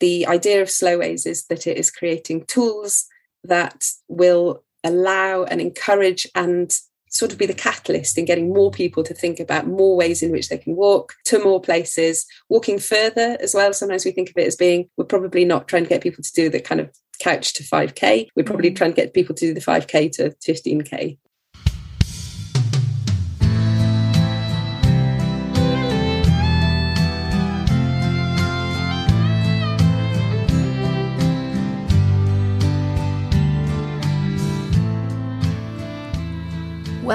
The idea of Slow Ways is that it is creating tools that will allow and encourage and sort of be the catalyst in getting more people to think about more ways in which they can walk to more places, walking further as well. Sometimes we think of it as being, we're probably not trying to get people to do the kind of couch to 5K. We're probably mm. trying to get people to do the 5K to 15K.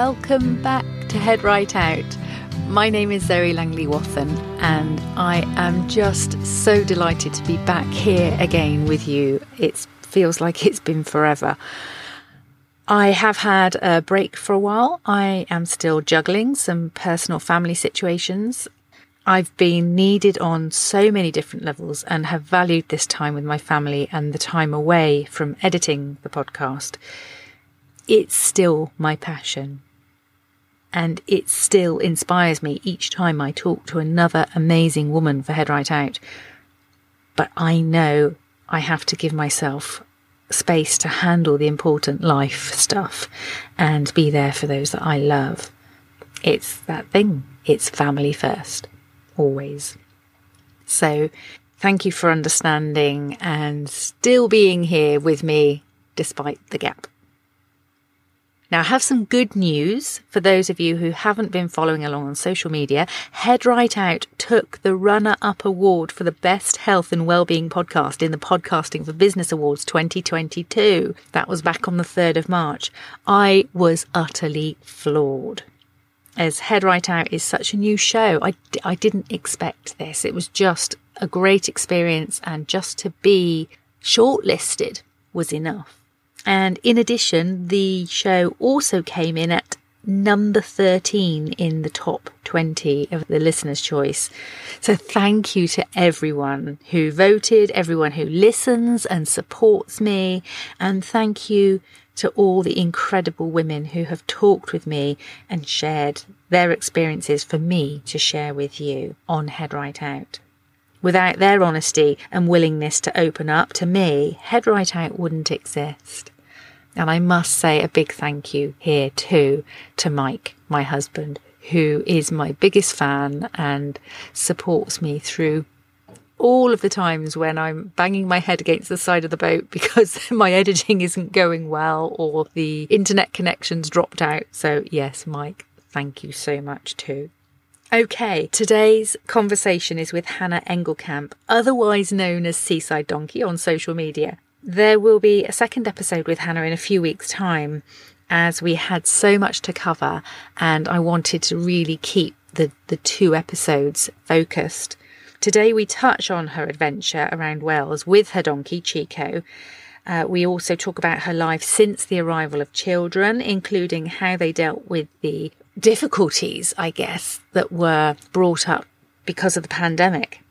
Welcome back to Head Right Out. My name is Zoe Langley Wathen, and I am just so delighted to be back here again with you. It feels like it's been forever. I have had a break for a while. I am still juggling some personal family situations. I've been needed on so many different levels and have valued this time with my family and the time away from editing the podcast. It's still my passion and it still inspires me each time I talk to another amazing woman for Head Right Out. But I know I have to give myself space to handle the important life stuff and be there for those that I love. It's that thing. It's family first, always. So, thank you for understanding and still being here with me despite the gap. Now, I have some good news for those of you who haven't been following along on social media. Head Right Out took the runner up award for the best health and well-being podcast in the Podcasting for Business Awards 2022. That was back on the 3rd of March. I was utterly floored. As Head Right Out is such a new show, I, I didn't expect this. It was just a great experience, and just to be shortlisted was enough. And in addition, the show also came in at number 13 in the top 20 of the listener's choice. So thank you to everyone who voted, everyone who listens and supports me. And thank you to all the incredible women who have talked with me and shared their experiences for me to share with you on Head Right Out. Without their honesty and willingness to open up to me, Head Right Out wouldn't exist. And I must say a big thank you here too to Mike, my husband, who is my biggest fan and supports me through all of the times when I'm banging my head against the side of the boat because my editing isn't going well or the internet connection's dropped out. So, yes, Mike, thank you so much too. Okay, today's conversation is with Hannah Engelkamp, otherwise known as Seaside Donkey on social media. There will be a second episode with Hannah in a few weeks' time as we had so much to cover and I wanted to really keep the, the two episodes focused. Today we touch on her adventure around Wales with her donkey Chico. Uh, we also talk about her life since the arrival of children, including how they dealt with the difficulties, I guess, that were brought up because of the pandemic.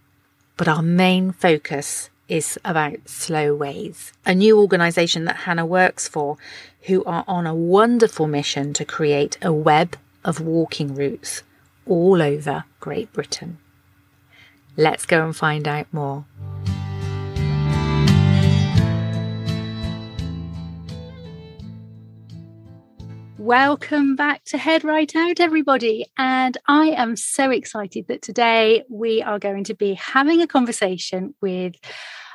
But our main focus is about slow ways. a new organisation that Hannah works for, who are on a wonderful mission to create a web of walking routes all over Great Britain. Let's go and find out more. Welcome back to Head Right Out, everybody. And I am so excited that today we are going to be having a conversation with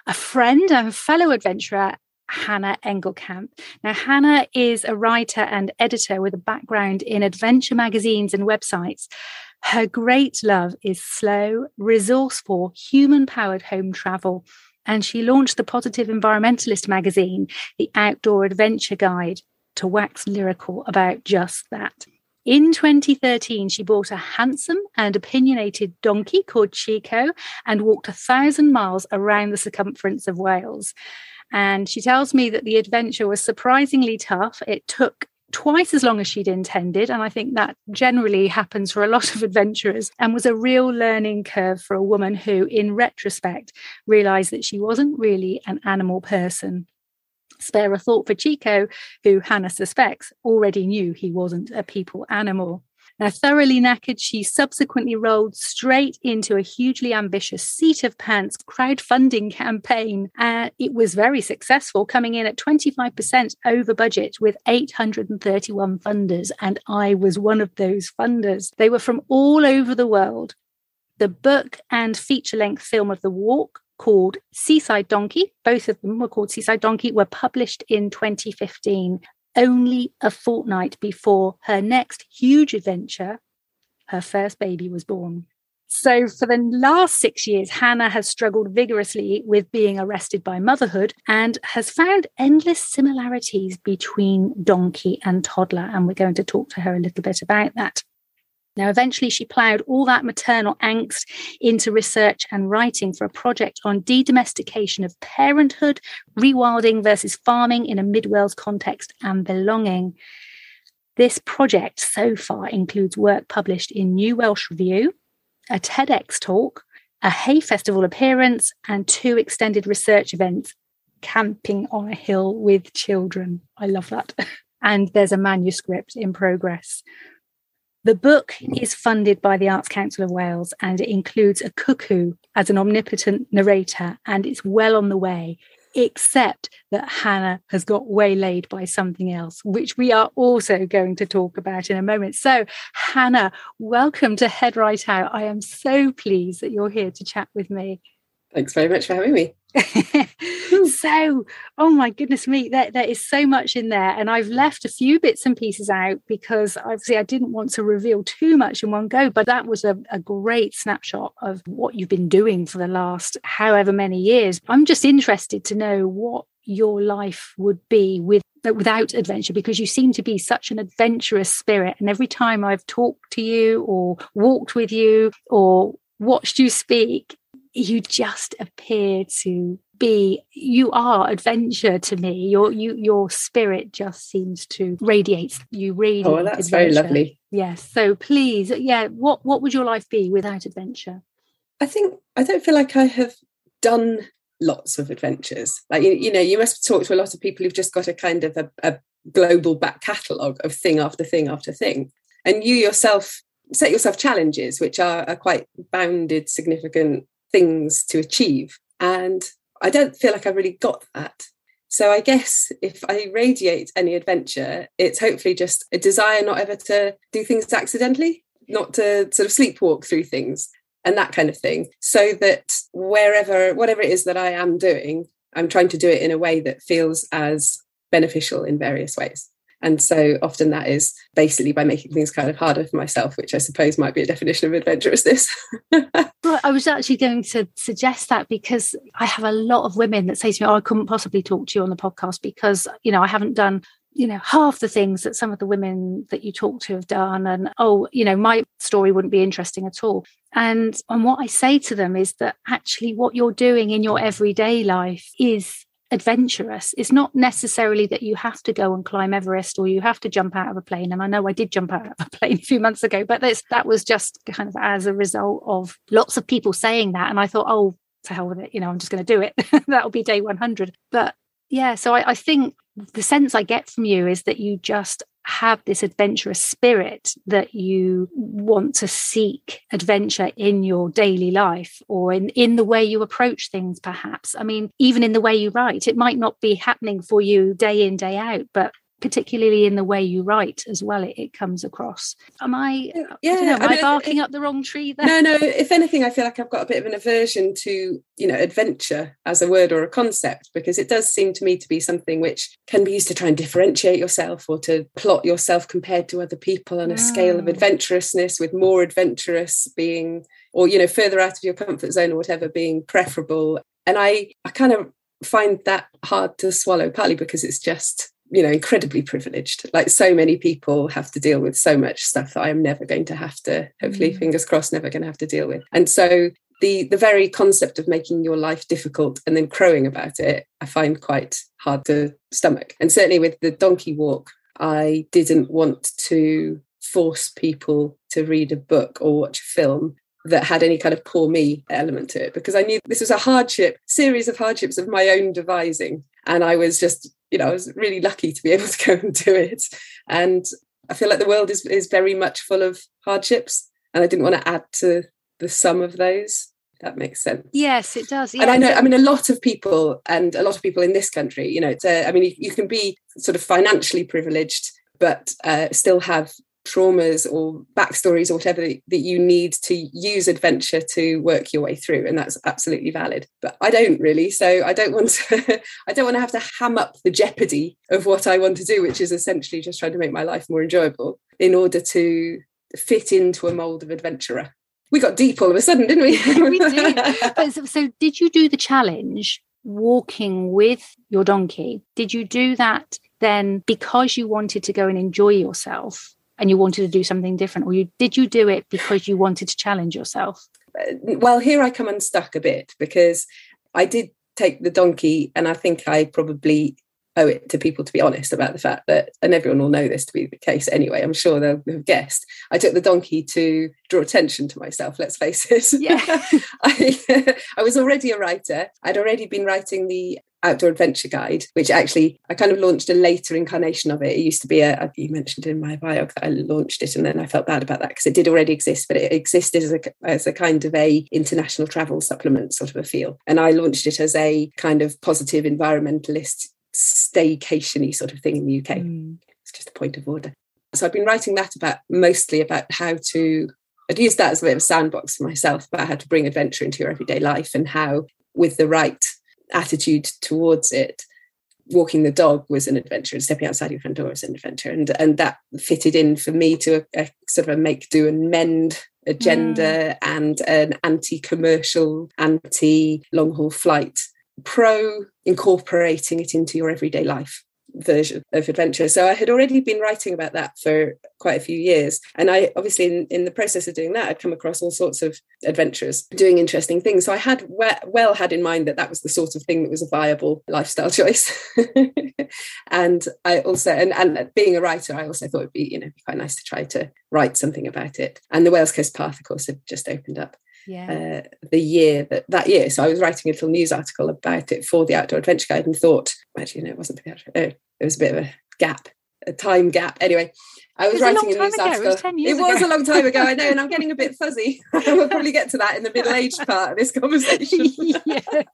a friend and fellow adventurer, Hannah Engelkamp. Now, Hannah is a writer and editor with a background in adventure magazines and websites. Her great love is slow, resourceful, human powered home travel. And she launched the Positive Environmentalist magazine, the Outdoor Adventure Guide, to wax lyrical about just that. In 2013, she bought a handsome and opinionated donkey called Chico and walked a thousand miles around the circumference of Wales. And she tells me that the adventure was surprisingly tough. It took twice as long as she'd intended. And I think that generally happens for a lot of adventurers and was a real learning curve for a woman who, in retrospect, realized that she wasn't really an animal person spare a thought for Chico, who Hannah suspects already knew he wasn't a people animal. Now, thoroughly knackered, she subsequently rolled straight into a hugely ambitious seat of pants crowdfunding campaign. Uh, it was very successful, coming in at 25% over budget with 831 funders. And I was one of those funders. They were from all over the world. The book and feature length film of the walk called Seaside Donkey. Both of them were called Seaside Donkey, were published in 2015 only a fortnight before her next huge adventure, her first baby was born. So, for the last six years, Hannah has struggled vigorously with being arrested by motherhood and has found endless similarities between donkey and toddler. And we're going to talk to her a little bit about that. Now, eventually, she ploughed all that maternal angst into research and writing for a project on de domestication of parenthood, rewilding versus farming in a mid Wales context, and belonging. This project so far includes work published in New Welsh Review, a TEDx talk, a Hay Festival appearance, and two extended research events camping on a hill with children. I love that. and there's a manuscript in progress. The book is funded by the Arts Council of Wales and it includes a cuckoo as an omnipotent narrator, and it's well on the way, except that Hannah has got waylaid by something else, which we are also going to talk about in a moment. So, Hannah, welcome to Head Right Out. I am so pleased that you're here to chat with me. Thanks very much for having me. so, oh my goodness me, there, there is so much in there. And I've left a few bits and pieces out because obviously I didn't want to reveal too much in one go. But that was a, a great snapshot of what you've been doing for the last however many years. I'm just interested to know what your life would be with without adventure because you seem to be such an adventurous spirit and every time i've talked to you or walked with you or watched you speak you just appear to be you are adventure to me. Your you your spirit just seems to radiate you radiate oh that's adventure. very lovely. Yes so please yeah what what would your life be without adventure? I think i don't feel like i have done lots of adventures. Like you, you know you must talk to a lot of people who've just got a kind of a, a global back catalogue of thing after thing after thing. And you yourself set yourself challenges which are, are quite bounded significant things to achieve. And I don't feel like I've really got that. So I guess if I radiate any adventure, it's hopefully just a desire not ever to do things accidentally, not to sort of sleepwalk through things and that kind of thing. So that wherever, whatever it is that I am doing, I'm trying to do it in a way that feels as beneficial in various ways. And so often that is basically by making things kind of harder for myself, which I suppose might be a definition of adventurousness. well, I was actually going to suggest that because I have a lot of women that say to me, Oh, I couldn't possibly talk to you on the podcast because, you know, I haven't done you know half the things that some of the women that you talk to have done and oh you know my story wouldn't be interesting at all and and what i say to them is that actually what you're doing in your everyday life is adventurous. It's not necessarily that you have to go and climb Everest or you have to jump out of a plane. And I know I did jump out of a plane a few months ago, but that was just kind of as a result of lots of people saying that. And I thought, oh, to hell with it, you know, I'm just going to do it. That'll be day 100. But yeah, so I, I think the sense I get from you is that you just have this adventurous spirit that you want to seek adventure in your daily life or in, in the way you approach things, perhaps. I mean, even in the way you write, it might not be happening for you day in, day out, but particularly in the way you write as well it, it comes across. Am i yeah I know, am I, mean, I barking it, up the wrong tree there? No no if anything i feel like i've got a bit of an aversion to you know adventure as a word or a concept because it does seem to me to be something which can be used to try and differentiate yourself or to plot yourself compared to other people on a scale of mm. adventurousness with more adventurous being or you know further out of your comfort zone or whatever being preferable. And i i kind of find that hard to swallow partly because it's just you know incredibly privileged like so many people have to deal with so much stuff that i am never going to have to hopefully mm. fingers crossed never going to have to deal with and so the the very concept of making your life difficult and then crowing about it i find quite hard to stomach and certainly with the donkey walk i didn't want to force people to read a book or watch a film that had any kind of poor me element to it because I knew this was a hardship, series of hardships of my own devising. And I was just, you know, I was really lucky to be able to go and do it. And I feel like the world is is very much full of hardships, and I didn't want to add to the sum of those. That makes sense. Yes, it does. Yeah. And I know, I mean, a lot of people, and a lot of people in this country, you know, uh, I mean, you, you, can be sort of financially privileged, but uh, still have traumas or backstories or whatever that you need to use adventure to work your way through and that's absolutely valid. But i don't really so i don't want to i don't want to have to ham up the jeopardy of what i want to do which is essentially just trying to make my life more enjoyable in order to fit into a mold of adventurer. We got deep all of a sudden didn't we? We did. But so, so did you do the challenge walking with your donkey? Did you do that then because you wanted to go and enjoy yourself and you wanted to do something different or you did you do it because you wanted to challenge yourself? Uh, well here i come unstuck a bit because i did take the donkey and i think i probably owe it to people to be honest about the fact that and everyone will know this to be the case anyway i'm sure they'll have guessed. I took the donkey to draw attention to myself let's face it. Yeah. I, I was already a writer. I'd already been writing the outdoor adventure guide, which actually I kind of launched a later incarnation of it. It used to be a, you mentioned in my bio that I launched it, and then I felt bad about that because it did already exist, but it existed as a as a kind of a international travel supplement sort of a feel. And I launched it as a kind of positive environmentalist staycationy sort of thing in the UK. Mm. It's just a point of order. So I've been writing that about mostly about how to I'd use that as a bit of a sandbox for myself about how to bring adventure into your everyday life and how with the right attitude towards it. Walking the dog was an adventure and stepping outside your front door was an adventure. And and that fitted in for me to a, a sort of a make do and mend agenda mm. and an anti-commercial anti long haul flight pro incorporating it into your everyday life version of adventure. So I had already been writing about that for quite a few years. And I obviously, in, in the process of doing that, I'd come across all sorts of adventurers doing interesting things. So I had well, well had in mind that that was the sort of thing that was a viable lifestyle choice. and I also, and, and being a writer, I also thought it'd be, you know, quite nice to try to write something about it. And the Wales Coast Path, of course, had just opened up yeah. uh, the year that that year. So I was writing a little news article about it for the Outdoor Adventure Guide and thought, actually, no, it wasn't the outdoor. Oh, it was a bit of a gap, a time gap. Anyway, I was, was writing a, a news ago. article. It was, it was a long time ago, I know, and I'm getting a bit fuzzy. we'll probably get to that in the middle-aged part of this conversation. yes.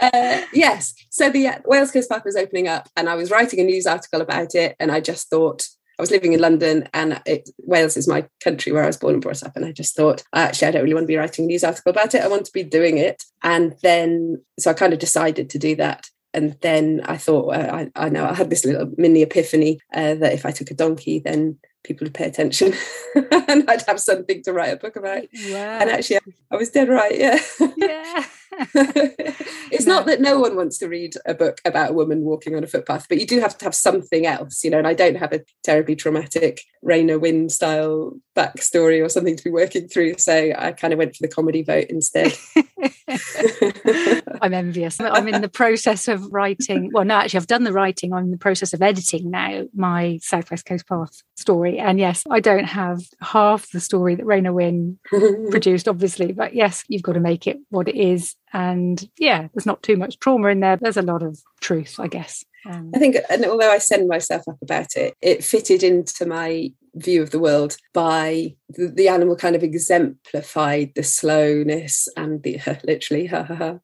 Uh, yes. So the uh, Wales Coast Path was opening up, and I was writing a news article about it, and I just thought I was living in London and it, Wales is my country where I was born and brought up. And I just thought, actually, I don't really want to be writing a news article about it. I want to be doing it. And then, so I kind of decided to do that. And then I thought, uh, I, I know I had this little mini epiphany uh, that if I took a donkey, then people would pay attention and I'd have something to write a book about. Wow. And actually, I was dead right. Yeah. Yeah. it's no. not that no one wants to read a book about a woman walking on a footpath, but you do have to have something else, you know. And I don't have a terribly traumatic Raynor Winn style backstory or something to be working through. So I kind of went for the comedy vote instead. I'm envious. I'm in the process of writing. Well, no, actually, I've done the writing. I'm in the process of editing now my Southwest Coast Path story. And yes, I don't have half the story that Raynor Winn produced, obviously. But yes, you've got to make it what it is. And yeah, there's not too much trauma in there. There's a lot of truth, I guess. Um, I think, and although I send myself up about it, it fitted into my view of the world by the, the animal kind of exemplified the slowness and the uh, literally, uh,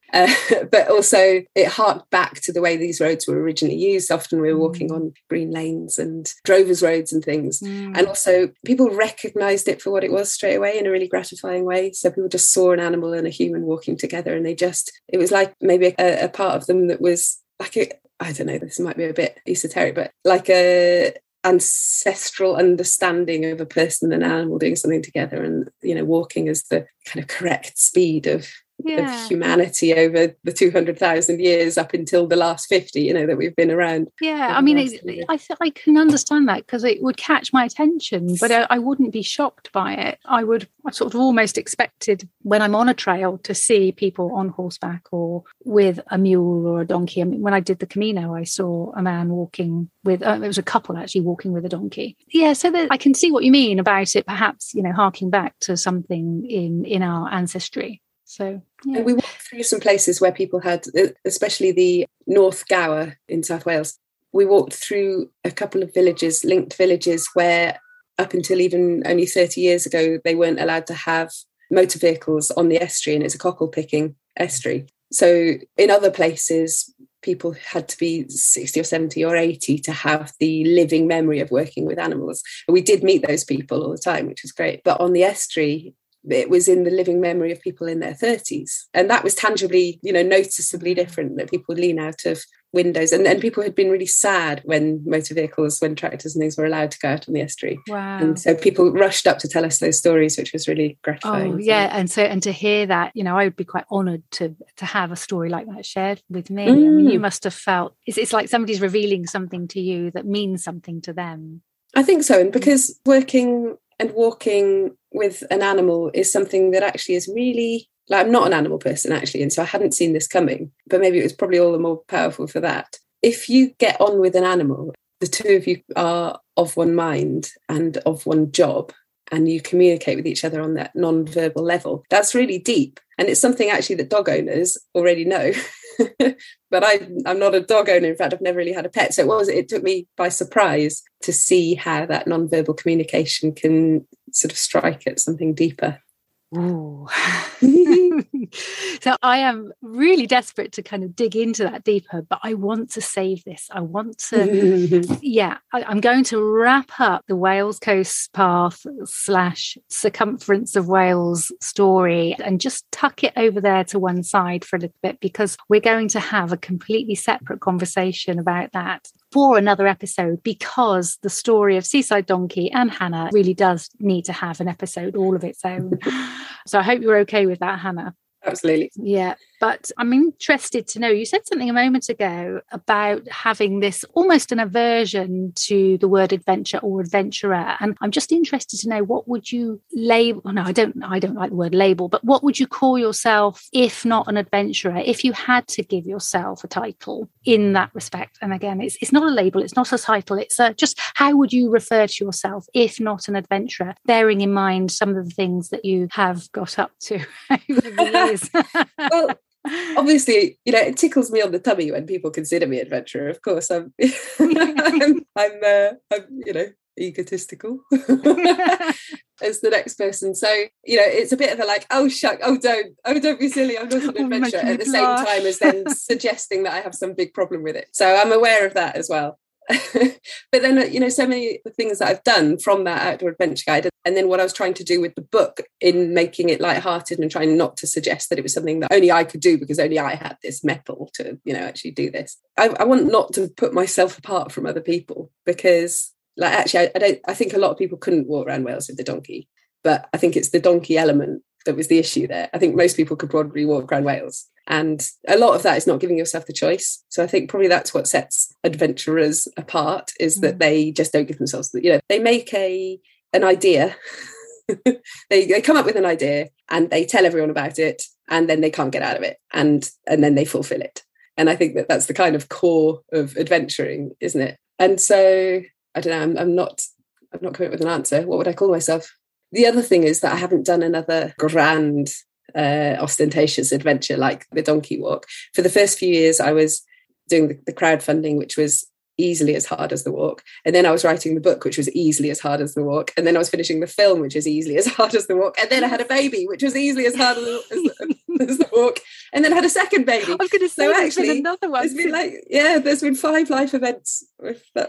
but also it harked back to the way these roads were originally used. Often we were walking mm. on green lanes and drovers roads and things, mm. and also people recognised it for what it was straight away in a really gratifying way. So people just saw an animal and a human walking together, and they just it was like maybe a, a part of them that was like a, I don't know, this might be a bit esoteric, but like a ancestral understanding of a person and an animal doing something together and you know walking as the kind of correct speed of yeah. of humanity over the 200,000 years up until the last 50 you know that we've been around. Yeah i mean it, i th- i can understand that because it would catch my attention but I, I, wouldn't be shocked by it. I would i sort of almost expected when i'm on a trail to see people on horseback or with a mule or a donkey. I mean when i did the camino i saw a man walking with uh, it was a couple actually walking with a donkey. Yeah so that i can see what you mean about it perhaps you know harking back to something in in our ancestry. So yeah. And we walked through some places where people had, especially the North Gower in South Wales, we walked through a couple of villages, linked villages, where up until even only 30 years ago, they weren't allowed to have motor vehicles on the estuary, and it's a cockle picking estuary. So in other places, people had to be 60 or 70 or 80 to have the living memory of working with animals. We did meet those people all the time, which was great. But on the estuary, it was in the living memory of people in their 30s. And that was tangibly, you know, noticeably different that people would lean out of windows. And then people had been really sad when motor vehicles, when tractors and things were allowed to go out on the estuary. Wow. And so people rushed up to tell us those stories, which was really gratifying. Oh yeah. And so and to hear that, you know, I would be quite honoured to to have a story like that shared with me. Mm. I mean, you mm. must have felt it's, it's like somebody's revealing something to you that means something to them. I think so. And because working and walking with an animal is something that actually is really like I'm not an animal person actually, and so I hadn't seen this coming, but maybe it was probably all the more powerful for that. If you get on with an animal, the two of you are of one mind and of one job, and you communicate with each other on that non-verbal level. That's really deep, and it's something actually that dog owners already know. but I, I'm not a dog owner. In fact, I've never really had a pet, so it was. It took me by surprise to see how that non-verbal communication can sort of strike at something deeper. Ooh. so I am really desperate to kind of dig into that deeper, but I want to save this. I want to, yeah, I, am going to wrap up the Wales Coast Path slash circumference of Wales story and just tuck it over there to one side for a little bit because we're going to have a completely separate conversation about that for another episode because the story of Seaside Donkey and Hannah really does need to have an episode all of its own. so I hope you're okay with that, Hannah. Absolutely. Yeah. But I'm interested to know you said something a moment ago about having this almost an aversion to the word adventure or adventurer. And I'm just interested to know what would you label no, I don't I don't like the word label, but what would you call yourself if not an adventurer, if you had to give yourself a title in that respect? And again, it's it's not a label, it's not a title, it's a, just how would you refer to yourself if not an adventurer, bearing in mind some of the things that you have got up to years. well, obviously, you know, it tickles me on the tummy when people consider me adventurer. Of course, I'm, I'm, I'm, uh, I'm, you know, egotistical as the next person. So, you know, it's a bit of a like, oh shuck, oh don't, oh don't be silly, I'm not an oh, adventurer. At the same time as then suggesting that I have some big problem with it. So I'm aware of that as well. but then uh, you know so many the things that i've done from that outdoor adventure guide and then what i was trying to do with the book in making it light-hearted and trying not to suggest that it was something that only i could do because only i had this mettle to you know actually do this. I, I want not to put myself apart from other people because like actually I, I don't i think a lot of people couldn't walk around wales with the donkey but i think it's the donkey element that was the issue there i think most people could probably walk around wales and a lot of that is not giving yourself the choice. So I think probably that's what sets adventurers apart is that mm. they just don't give themselves the, you know, they make a an idea. they they come up with an idea and they tell everyone about it and then they can't get out of it and and then they fulfill it. And I think that that's the kind of core of adventuring, isn't it? And so I don't know. I'm, I'm not. I'm not coming up with an answer. What would I call myself? The other thing is that I haven't done another grand uh, ostentatious adventure like the donkey walk. For the first few years, I was doing the, the crowdfunding, which was easily as hard as the walk. And then I was writing the book, which was easily as hard as the walk. And then I was finishing the film, which is easily as hard as the walk. And then I had a baby, which was easily as hard as, the, as the walk. And then I had a second baby. I was going to say, so actually, another one. There's been like, yeah, there's been five life events,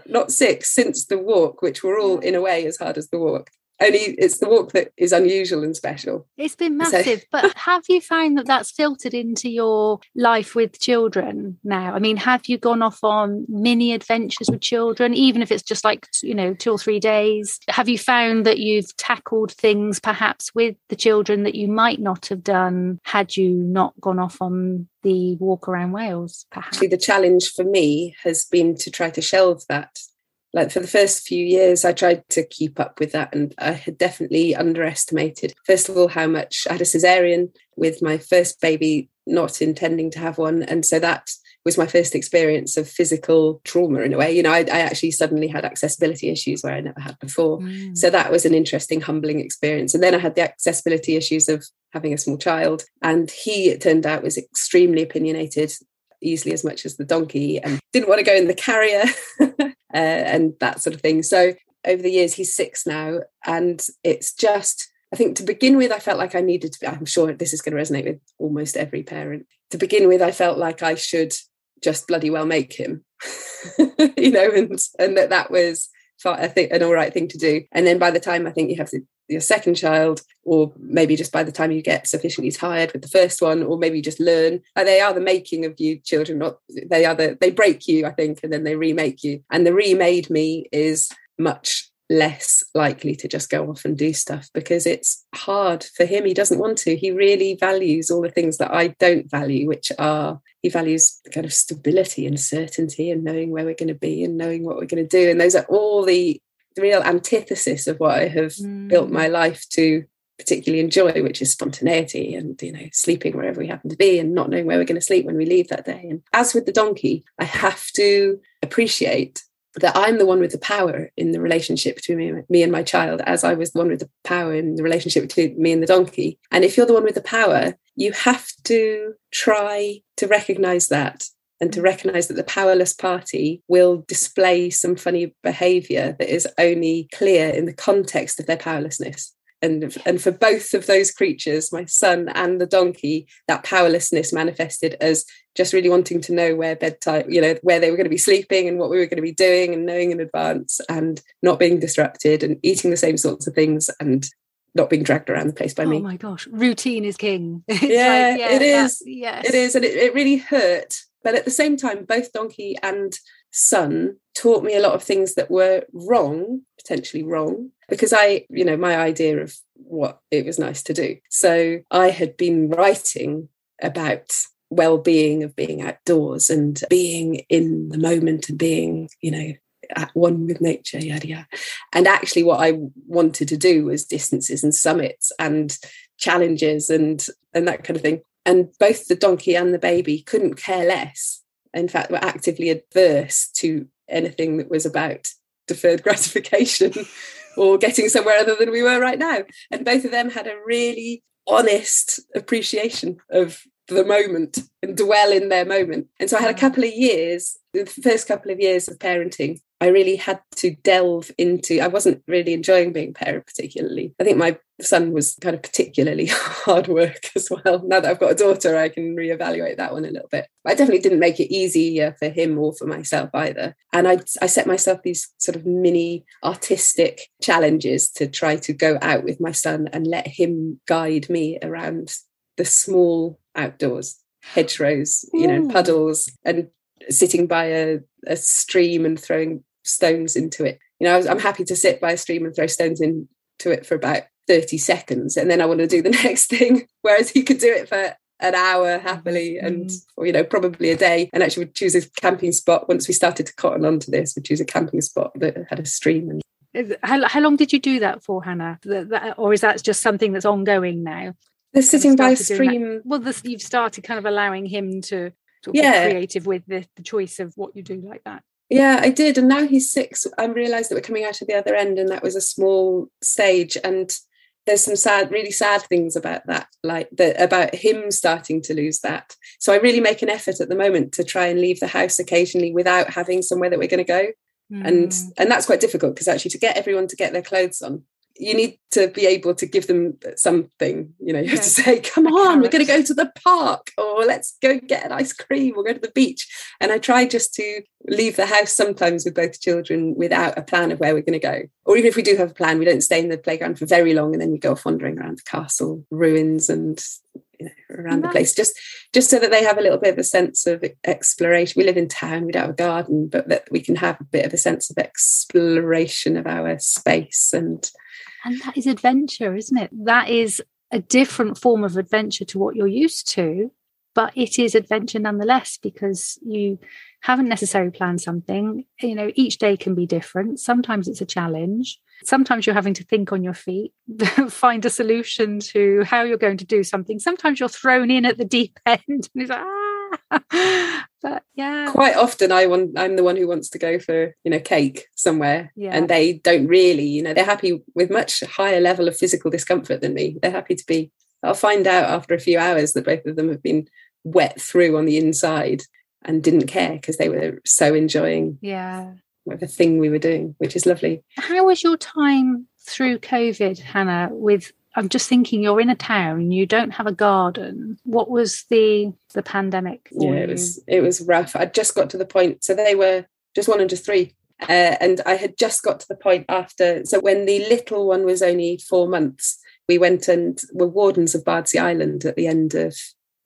not six, since the walk, which were all in a way as hard as the walk only it's the walk that is unusual and special. It's been massive, so. but have you found that that's filtered into your life with children now? I mean, have you gone off on mini adventures with children, even if it's just like you know two or three days? Have you found that you've tackled things perhaps with the children that you might not have done had you not gone off on the walk around Wales? Perhaps Actually, the challenge for me has been to try to shelve that like for the first few years i tried to keep up with that and i had definitely underestimated first of all how much i had a cesarean with my first baby not intending to have one. And so that was my first experience of physical trauma in a way. You know i, I actually suddenly had accessibility issues where i never had before. Mm. so that was an interesting humbling experience. And then i had the accessibility issues of having a small child. And he it turned out was extremely opinionated easily as much as the donkey and didn't want to go in the carrier uh, and that sort of thing. So over the years, he's six now, and it's just I think to begin with, I felt like I needed to be, I'm sure this is going to resonate with almost every parent. To begin with, I felt like I should just bloody well make him, you know, and, and that that was, I think, an all right thing to do. And then by the time I think you have the, your second child, or maybe just by the time you get sufficiently tired with the first one, or maybe you just learn, uh, they are the making of you children, not they are the, they break you, I think, and then they remake you. And the remade me is much less likely to just go off and do stuff because it's hard for him. He doesn't want to. He really values all the things that I don't value, which are he values kind of stability and certainty and knowing where we're going to be and knowing what we're going to do. And those are all the, the real antithesis of what I have mm. built my life to particularly enjoy, which is spontaneity and you know sleeping wherever we happen to be and not knowing where we're going to sleep when we leave that day. And as with the donkey, I have to appreciate that I'm the one with the power in the relationship between me, me, and my child, as I was the one with the power in the relationship between me and the donkey. And if you're the one with the power, you have to try to recognize that and to recognize that the powerless party will display some funny behavior that is only clear in the context of their powerlessness and and for both of those creatures my son and the donkey that powerlessness manifested as just really wanting to know where bedtime you know where they were going to be sleeping and what we were going to be doing and knowing in advance and not being disrupted and eating the same sorts of things and not being dragged around the place by oh me. Oh my gosh, routine is king. yeah, like, yeah, it is. Yes, it is, and it, it really hurt. But at the same time, both donkey and son taught me a lot of things that were wrong, potentially wrong, because I, you know, my idea of what it was nice to do. So I had been writing about well-being of being outdoors and being in the moment and being, you know, at one with nature, yada yada. And actually, what I wanted to do was distances and summits and challenges and and that kind of thing. And both the donkey and the baby couldn't care less. In fact, were actively adverse to anything that was about deferred gratification or getting somewhere other than we were right now. And both of them had a really honest appreciation of the moment and dwell in their moment. And so I had a mm. couple of years, the first couple of years of parenting, I really had to delve into. I wasn't really enjoying being a parent particularly. I think my son was kind of particularly hard work as well. Now that I've got a daughter, I can reevaluate that one a little bit. I definitely didn't make it easier for him or for myself either. And I, I set myself these sort of mini artistic challenges to try to go out with my son and let him guide me around the small outdoors, hedgerows, you know, mm. puddles, and sitting by a, a stream and throwing stones into it. You know, I'm happy to sit by a stream and throw stones into it for about 30 seconds and then I want to do the next thing. Whereas he could do it for an hour happily and mm. or, you know probably a day and actually would choose a camping spot once we started to cotton onto this would choose a camping spot that had a stream and how, how long did you do that for hannah that, that, or is that just something that's ongoing now the sitting by a stream well this, you've started kind of allowing him to, to yeah. be creative with the, the choice of what you do like that yeah, I did. And now he's six. I realised that we're coming out of the other end, and that was a small stage. And there's some sad, really sad things about that, like the, about him starting to lose that. So I really make an effort at the moment to try and leave the house occasionally without having somewhere that we're going to go. Mm. And and that's quite difficult because actually to get everyone to get their clothes on you need to be able to give them something you know you have to say come on we're going to go to the park or let's go get an ice cream or go to the beach. And i try just to leave the house sometimes with both children without a plan of where we're going to go. Or even if we do have a plan we don't stay in the playground for very long and then we go off wandering around the castle ruins and you know, around nice. the place just just so that they have a little bit of a sense of exploration. We live in town we don't have a garden but that we can have a bit of a sense of exploration of our space and and that is adventure, isn't it? That is a different form of adventure to what you're used to, but it is adventure nonetheless because you haven't necessarily planned something. You know, each day can be different. Sometimes it's a challenge. Sometimes you're having to think on your feet, find a solution to how you're going to do something. Sometimes you're thrown in at the deep end and it's like, ah, but yeah quite often i want i'm the one who wants to go for you know cake somewhere yeah. and they don't really you know they're happy with much higher level of physical discomfort than me they're happy to be i'll find out after a few hours that both of them have been wet through on the inside and didn't care because they were so enjoying yeah whatever thing we were doing, which is lovely. How was your time through COVID, Hannah? With I'm just thinking you're in a town, you don't have a garden. What was the the pandemic? yeah, it was it was rough. I just got to the point. So they were just one and just three. Uh, and I had just got to the point after. So when the little one was only four months, we went and were wardens of Bardsey Island at the end of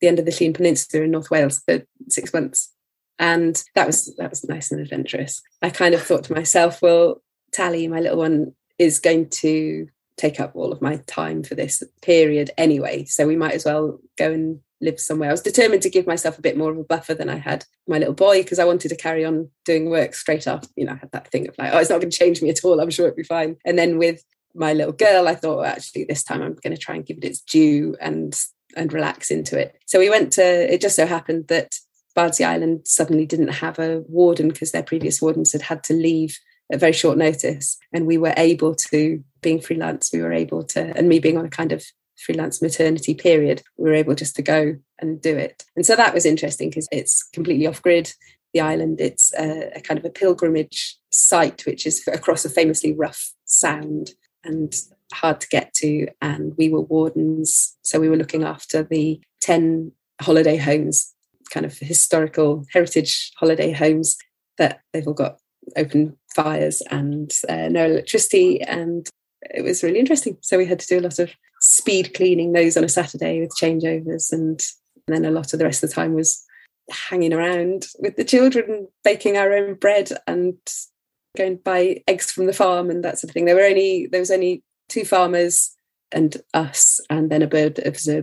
the end of the Llŷn Peninsula in North Wales for six months and that was that was nice and adventurous. I kind of thought to myself, well, Tally, my little one, is going to take up all of my time for this period anyway, so we might as well go and live somewhere. I was determined to give myself a bit more of a buffer than I had my little boy because I wanted to carry on doing work straight after. You know, I had that thing of like, oh, it's not going to change me at all. I'm sure it'll be fine. And then with my little girl, I thought, well, actually, this time I'm going to try and give it its due and and relax into it. So we went to. It just so happened that Bardsey Island suddenly didn't have a warden because their previous wardens had had to leave at very short notice. And we were able to, being freelance, we were able to, and me being on a kind of freelance maternity period, we were able just to go and do it. And so that was interesting because it's completely off grid. The island, it's a, a kind of a pilgrimage site, which is across a famously rough sound and hard to get to. And we were wardens. So we were looking after the 10 holiday homes kind of historical heritage holiday homes that they've all got open fires and uh, no electricity and it was really interesting so we had to do a lot of speed cleaning those on a saturday with changeovers and, and then a lot of the rest of the time was hanging around with the children baking our own bread and going buy eggs from the farm and that sort of thing there were only there was only two farmers and us and then a bird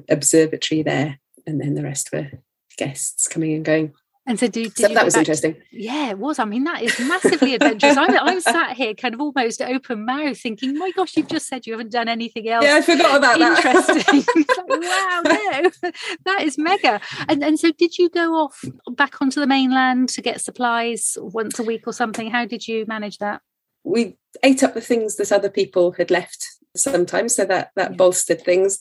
observatory there and then the rest were guests coming and going. And so, did, did so that was interesting. To, yeah, it was. I mean, that is massively adventurous. I'm, I'm sat here, kind of almost open mouth, thinking, "My gosh, you've just said you haven't done anything else." Yeah, I forgot about interesting. that. like, wow, no, that is mega. And and so, did you go off back onto the mainland to get supplies once a week or something? How did you manage that? We ate up the things that other people had left sometimes, so that that yeah. bolstered things.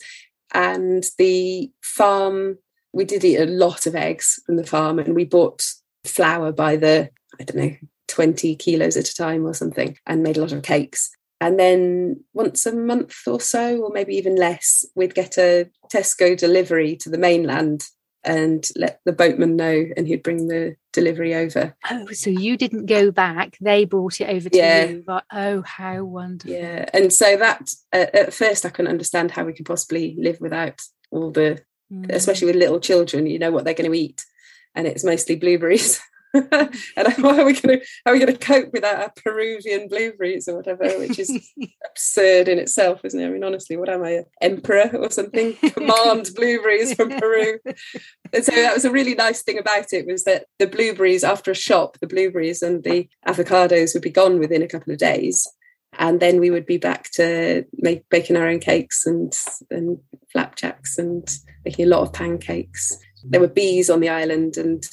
And the farm we did eat a lot of eggs from the farm and we bought flour by the, I don't know, 20 kilos at a time or something and made a lot of cakes. And then once a month or so, or maybe even less, we'd get a Tesco delivery to the mainland and let the boatman know and he'd bring the delivery over. Oh, so you didn't go back, they brought it over to yeah. you. But oh, how wonderful. Yeah. And so that uh, at first I couldn't understand how we could possibly live without all the mm. especially with little children you know what they're going to eat and it's mostly blueberries and how are we going to how are we going to cope without our Peruvian blueberries or whatever, which is absurd in itself, isn't it? I mean, honestly, what am I, an emperor or something? Command blueberries from Peru. And so that was a really nice thing about it was that the blueberries after a shop, the blueberries and the avocados would be gone within a couple of days and then we would be back to make baking our own cakes and and flapjacks and making a lot of pancakes. There were bees on the island, and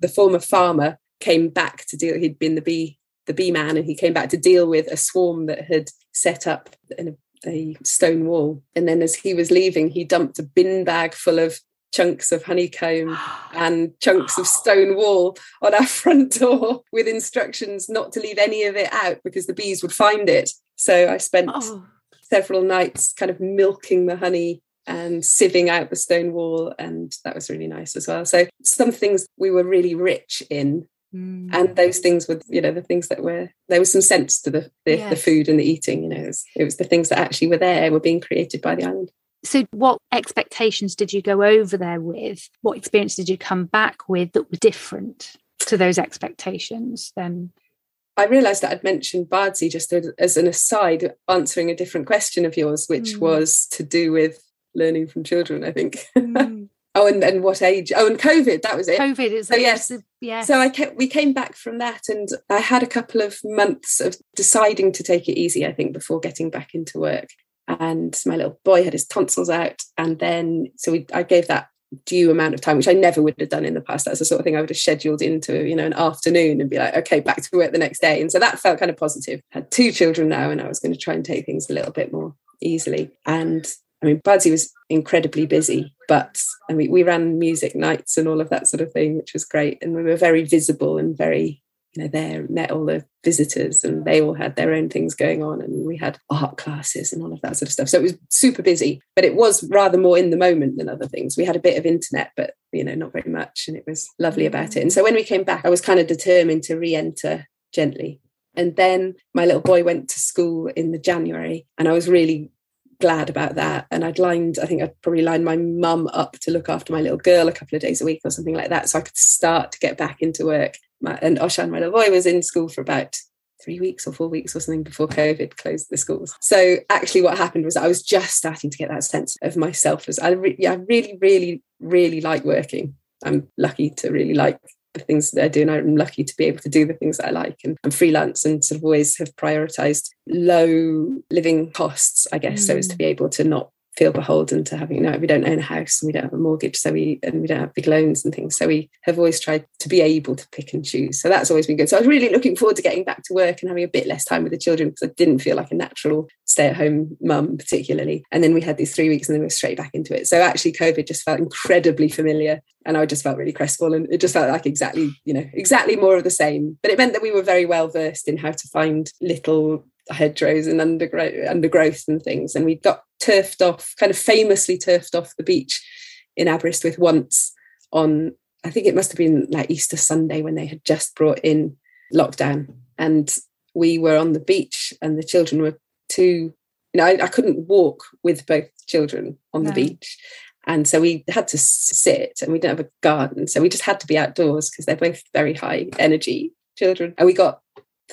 the former farmer came back to deal. He'd been the bee the bee man, and he came back to deal with a swarm that had set up in a, a stone wall. And then, as he was leaving, he dumped a bin bag full of chunks of honeycomb and chunks of stone wall on our front door with instructions not to leave any of it out because the bees would find it. So I spent oh. several nights kind of milking the honey and sieving out the stone wall, and that was really nice as well. So some things we were really rich in. Mm. And those things were, you know, the things that were there was some sense to the the, yes. the food and the eating. You know, it was, it was the things that actually were there, were being created by the island. So, what expectations did you go over there with? What experience did you come back with that were different to those expectations then? I realised that I'd mentioned Bardsey just as an aside, answering a different question of yours, which mm. was to do with learning from children, I think. Mm. oh, and, and what age? Oh, and COVID, that was it. COVID is so, yes. yeah. So I kept, we came back from that and I had a couple of months of deciding to take it easy, I think, before getting back into work and my little boy had his tonsils out. And then so we, i gave that due amount of time which i never would have done in the past. That's the sort of thing i would have scheduled into you know an afternoon and be like okay back to work the next day. And so that felt kind of positive. I had two children now and i was going to try and take things a little bit more easily. And I mean, Bardsey was incredibly busy, but I mean, we ran music nights and all of that sort of thing, which was great. And we were very visible and very, you know, there, met all the visitors and they all had their own things going on. And we had art classes and all of that sort of stuff. So it was super busy, but it was rather more in the moment than other things. We had a bit of internet, but, you know, not very much. And it was lovely about it. And so when we came back, I was kind of determined to re enter gently. And then my little boy went to school in the January, and I was really glad about that. And I'd lined, I think I'd probably lined my mum up to look after my little girl a couple of days a week or something like that. So I could start to get back into work. My, and Oshan, my little boy, was in school for about three weeks or four weeks or something before COVID closed the schools. So actually, what happened was I was just starting to get that sense of myself as I, re- yeah, I really, really, really like working. I'm lucky to really like the things that I do, and I'm lucky to be able to do the things that I like. And I'm freelance and sort of always have prioritized low living costs, I guess, mm. so as to mm. be able to not feel beholden to having you know we don't own a house and we don't have a mortgage so we and we don't have big loans and things. So we have always tried to be able to pick and choose. So that's always been good. So i was really looking forward to getting back to work and having a bit less time with the children because i didn't feel like a natural stay at home mum particularly. And then we had these three weeks and then we were straight back into it. So actually covid just felt incredibly familiar and i just felt really crestfallen. It just felt like exactly you know exactly more of the same. But it meant that we were very well versed in how to find little hedgerows and undergrowth, undergrowth and things. And we got turfed off, kind of famously turfed off the beach in Aberystwyth once on, I think it must have been like Easter Sunday when they had just brought in lockdown. And we were on the beach and the children were too, you know, I, I couldn't walk with both children on no. the beach. And so we had to sit and we didn't have a garden. So we just had to be outdoors because they're both very high energy children. And we got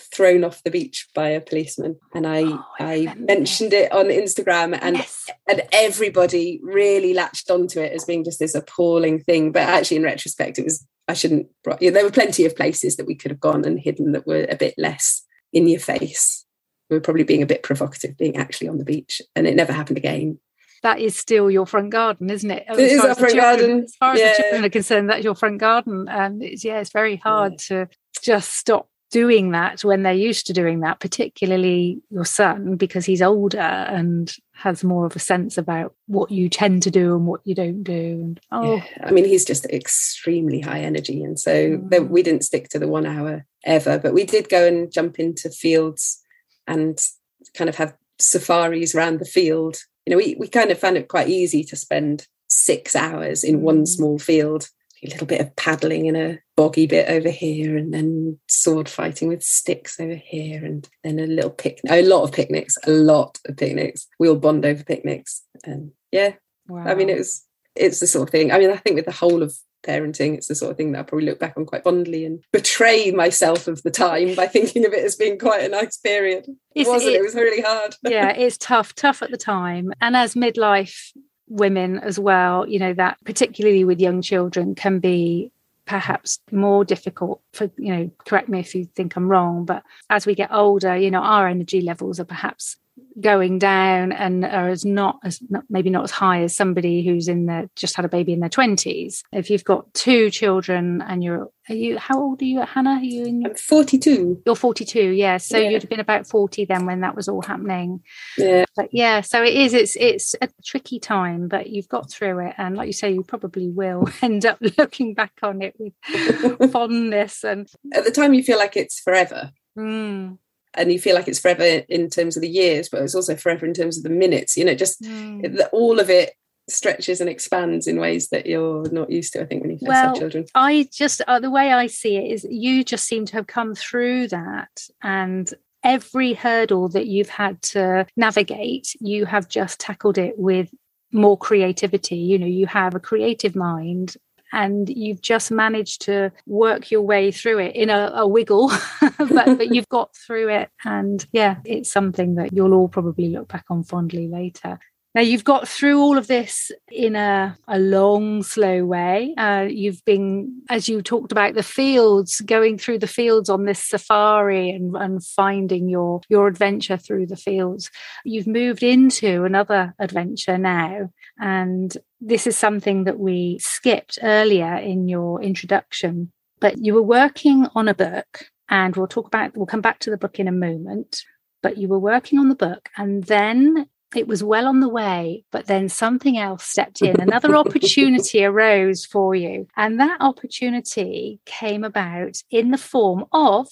thrown off the beach by a policeman and i oh, i, I mentioned it on instagram and yes. and everybody really latched onto it as being just this appalling thing but actually in retrospect it was i shouldn't you know, there were plenty of places that we could have gone and hidden that were a bit less in your face we were probably being a bit provocative being actually on the beach and it never happened again that is still your front garden, isn't it? As it is our front children, garden. As far as yeah. the children are concerned, that's your front garden. And it's yeah, it's very hard yeah. to just stop doing that when they're used to doing that, particularly your son, because he's older and has more of a sense about what you tend to do and what you don't do. And oh, yeah. I mean, he's just extremely high energy, and so mm. we didn't stick to the one hour ever, but we did go and jump into fields and kind of have safaris around the field. You know, we we kind of found it quite easy to spend six hours in one mm. small field a little bit of paddling in a boggy bit over here, and then sword fighting with sticks over here, and then a little picnic, a lot of picnics, a lot of picnics. We all bond over picnics, and yeah, wow. I mean, it was it's the sort of thing. I mean, I think with the whole of parenting, it's the sort of thing that I probably look back on quite fondly and betray myself of the time by thinking of it as being quite a nice period. It wasn't. It, it was really hard. yeah, it's tough, tough at the time, and as midlife women as well, you know, that particularly with young children can be perhaps more difficult for you know correct me if you think i'm wrong but as we get older you know our energy levels are perhaps going down and are as not as maybe not as high as somebody who's in their just had a baby in their 20s if you've got two children and you're are you how old are you hannah? Are you in your, 42 you're 42 yeah. So yeah. you'd have been about 40 then when that was all happening. Yeah. But yeah so it is it's it's a tricky time but you've got through it. And like you say you probably will end up looking back on it with fondness and at the time you feel like it's forever. Mm and you feel like it's forever in terms of the years, but it's also forever in terms of the minutes. You know, just mm. all of it stretches and expands in ways that you're not used to. I think when you first well, have children. I just uh, the way I see it is you just seem to have come through that and. Every hurdle that you've had to navigate, you have just tackled it with more creativity. You know, you have a creative mind and you've just managed to work your way through it in a, a wiggle, but, but you've got through it. And yeah, it's something that you'll all probably look back on fondly later. Now, you've got through all of this in a, a long, slow way. Uh, you've been, as you talked about, the fields, going through the fields on this safari and, and finding your, your adventure through the fields. You've moved into another adventure now. And this is something that we skipped earlier in your introduction. But you were working on a book, and we'll talk about, we'll come back to the book in a moment. But you were working on the book, and then it was well on the way, but then something else stepped in. Another opportunity arose for you. And that opportunity came about in the form of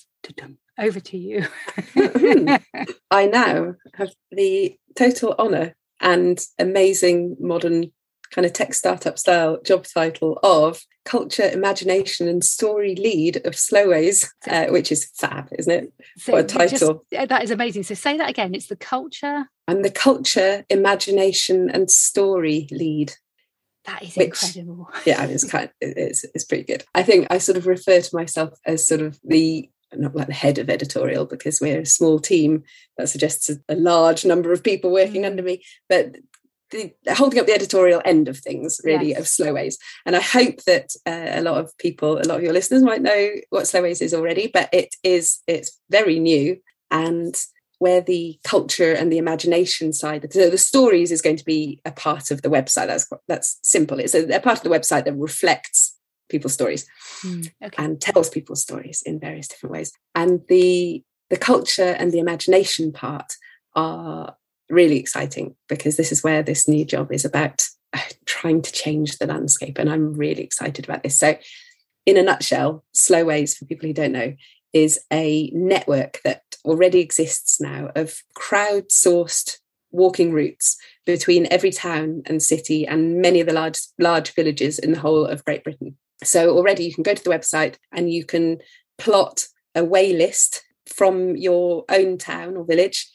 over to you. Mm-hmm. I now have the total honour and amazing modern kind of tech startup style job title of culture, imagination, and story lead of Slowways, uh, which is fab, isn't it? So what a title! Just, that is amazing. So say that again. It's the culture. I'm the culture, imagination, and story lead. That is which, incredible. yeah, it's kind. Of, it's it's pretty good. I think I sort of refer to myself as sort of the not like the head of editorial because we're a small team that suggests a, a large number of people working mm. under me but the, holding up the editorial end of things, really, yes. of Slowways. And I hope that uh, a lot of people, a lot of your listeners might know what slow ways is already, but it is, it's very new. And where the culture and the imagination side, so the stories is going to be a part of the website. That's that's simple. It's a, a part of the website that reflects people's stories mm, okay. and tells people's stories in various different ways. And the the culture and the imagination part are really exciting because this is where this new job is about uh, trying to change the landscape. And I'm really excited about this. So, in a nutshell, Slow Ways, for people who don't know, is a network that already exists now of crowdsourced walking routes between every town and city and many of the large large villages in the whole of Great Britain. So already you can go to the website and you can plot a way list from your own town or village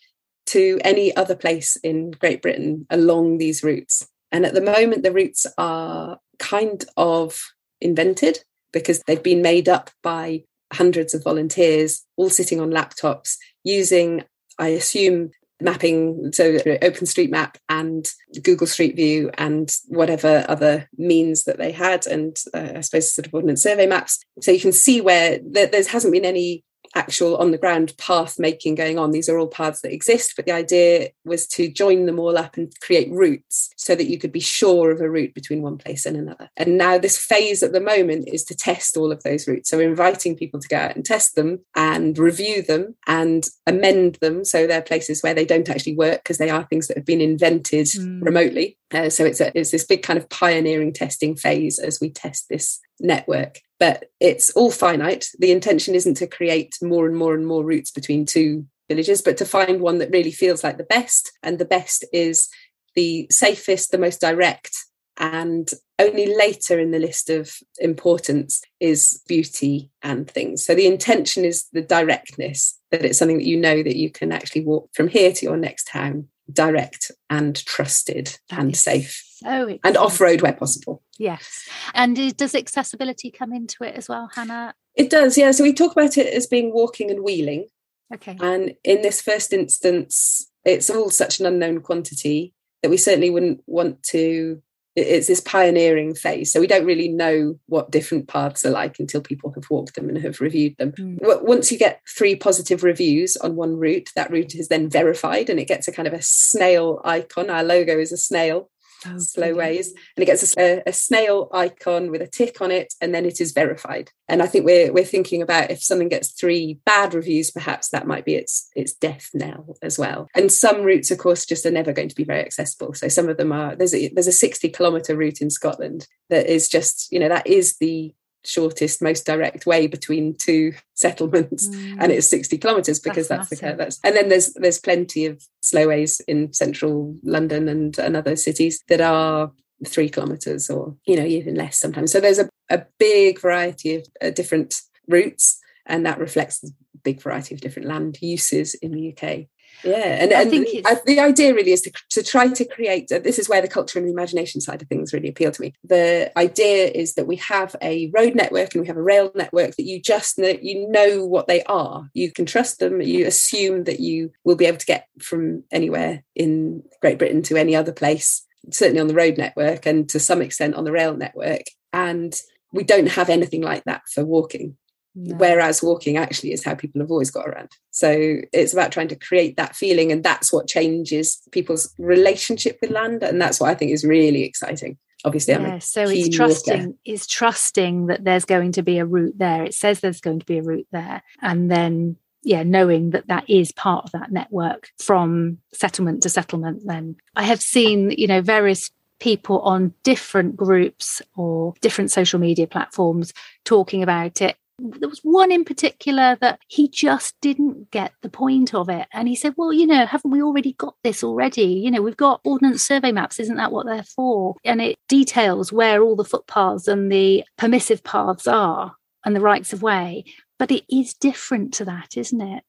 to any other place in Great Britain along these routes. And at the moment, the routes are kind of invented because they've been made up by hundreds of volunteers, all sitting on laptops using, I assume, mapping, so OpenStreetMap and Google Street View and whatever other means that they had, and uh, I suppose sort of ordnance survey maps. So you can see where there, there hasn't been any actual on the ground path making going on. These are all paths that exist, but the idea was to join them all up and create routes so that you could be sure of a route between one place and another. And now this phase at the moment is to test all of those routes. So we're inviting people to go out and test them and review them and amend them. So they're places where they don't actually work because they are things that have been invented mm. remotely. Uh, so it's a, it's this big kind of pioneering testing phase as we test this network but it's all finite. The intention isn't to create more and more and more routes between two villages, but to find one that really feels like the best. And the best is the safest, the most direct. And only later in the list of importance is beauty and things. So the intention is the directness, that it's something that you know that you can actually walk from here to your next town direct and trusted that and safe so and off-road where possible yes and does accessibility come into it as well hannah it does yeah so we talk about it as being walking and wheeling okay and in this first instance it's all such an unknown quantity that we certainly wouldn't want to it's this pioneering phase. So we don't really know what different paths are like until people have walked them and have reviewed them. Mm. Once you get three positive reviews on one route, that route is then verified and it gets a kind of a snail icon. Our logo is a snail oh, Slowways and it gets a, a, snail icon with a tick on it and then it is verified. And i think we're we're thinking about if something gets three bad reviews perhaps that might be its its death knell as well. And some routes of course just are never going to be very accessible. So some of them are there's a there's a 60 kilometer route in scotland that is just you know that is the shortest, most direct way between two settlements, mm. and it's sixty kilometres because that's, that's the that's. And then there's there's plenty of slow ways in central London and, and other cities that are three kilometres or you know even less sometimes. So there's a, a big variety of uh, different routes, and that reflects the big variety of different land uses in the UK yeah and, I think the, the idea really is to, to try to create uh, this is where the culture and the imagination side of things really appeal to me. The idea is that we have a road network and we have a rail network that you just know you know what they are. You can trust them. You assume that you will be able to get from anywhere in great britain to any other place certainly on the road network and to some extent on the rail network. And we don't have anything like that for walking no. Whereas walking actually is how people have always got around. So it's about trying to create that feeling, and that's what changes people's relationship with land. And that's what I think is really exciting. Obviously, yeah, so it's trusting is trusting that there's going to be a route there. It says there's going to be a route there, and then yeah, knowing that that is part of that network from settlement to settlement, then I have seen, you know, various people on different groups or different social media platforms talking about it. There was one in particular that he just didn't get the point of it. And he said, Well, you know, haven't we already got this already? You know, we've got ordnance survey maps. Isn't that what they're for? And it details where all the footpaths and the permissive paths are and the rights of way. But it is different to that, isn't it?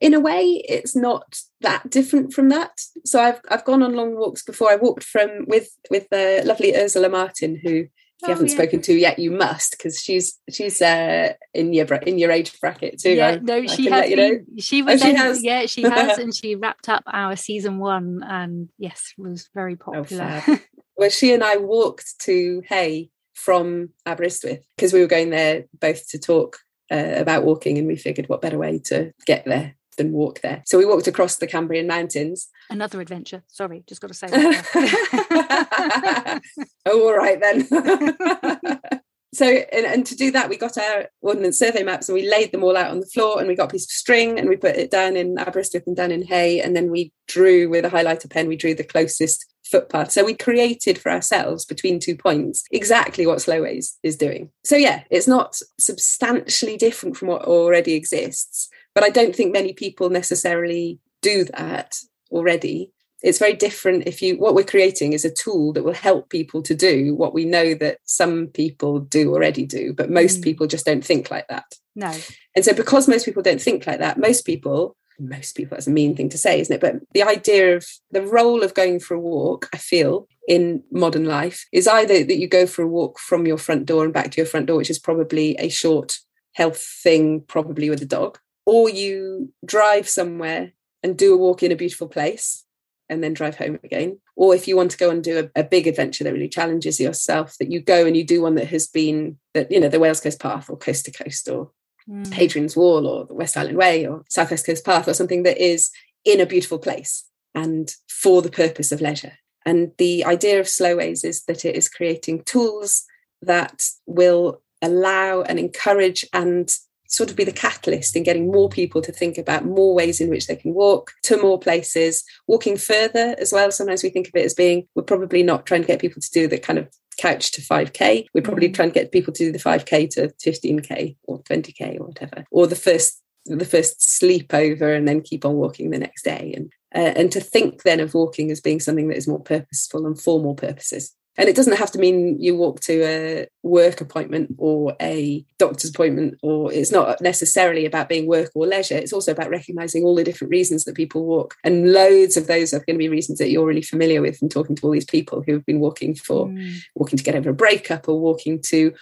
in a way it's not that different from that so i've i've gone on long walks before i walked from with with the lovely ursula martin who you oh, haven't yeah. spoken to yet, you must because she's she's uh, in your in your age bracket too. Yeah, I, no, she has. You know. She was. Oh, she has. Yeah, she has, and she wrapped up our season one, and yes, was very oh, popular. Oh, well, she and I walked to Hay from Aberystwyth because we were going there both to talk uh, about walking, and we figured what better way to get there than walk there. So we walked across the Cambrian Mountains. Another adventure. Sorry, just got to say. oh, all right then. so and, and, to do that we got our ordnance survey maps and we laid them all out on the floor and we got a piece of string and we put it down in Aberystwyth and down in Hay and then we drew with a highlighter pen we drew the closest footpath so we created for ourselves between two points exactly what slowways is doing so yeah it's not substantially different from what already exists but I don't think many people necessarily do that already. It's very different if you what we're creating is a tool that will help people to do what we know that some people do already do, but most mm. people just don't think like that. No. And so because most people don't think like that, most people most people that's a mean thing to say isn't it but the idea of the role of going for a walk i feel in modern life is either that you go for a walk from your front door and back to your front door which is probably a short health thing probably with a dog or you drive somewhere and do a walk in a beautiful place and then drive home again. Or if you want to go and do a, a, big adventure that really challenges yourself, that you go and you do one that has been that, you know, the Wales Coast Path or Coast to Coast or mm. Hadrian's Wall or the West Highland Way or South West Coast Path or something that is in a beautiful place and for the purpose of leisure. And the idea of slowways is that it is creating tools that will allow and encourage and sort of be the catalyst in getting more people to think about more ways in which they can walk to more places, walking further as well. Sometimes we think of it as being, we're probably not trying to get people to do the kind of couch to 5k we're probably mm. trying to get people to do the 5k to 15k or 20k or whatever or the first the first sleepover and then keep on walking the next day and uh, and to think then of walking as being something that is more purposeful and for more purposes and it doesn't have to mean you walk to a work appointment or a doctor's appointment, or it's not necessarily about being work or leisure. It's also about recognizing all the different reasons that people walk. And loads of those are going to be reasons that you're really familiar with from talking to all these people who have been walking for mm. walking to get over a breakup or walking to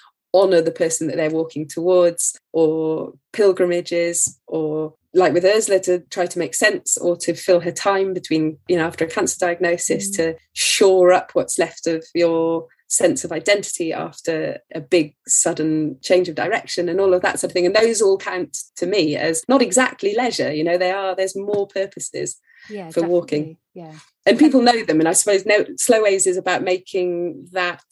honor the person that they're walking towards or pilgrimages or like with Ursula to try to make sense or to fill her time between, you know, after a cancer diagnosis mm. to shore up what's left of your sense of identity after a big sudden change of direction and all of that sort of thing. And those all count to me as not exactly leisure, you know, they are, there's more purposes yeah, for definitely. walking. Yeah. And people know them. And I suppose no, Slowways is about making that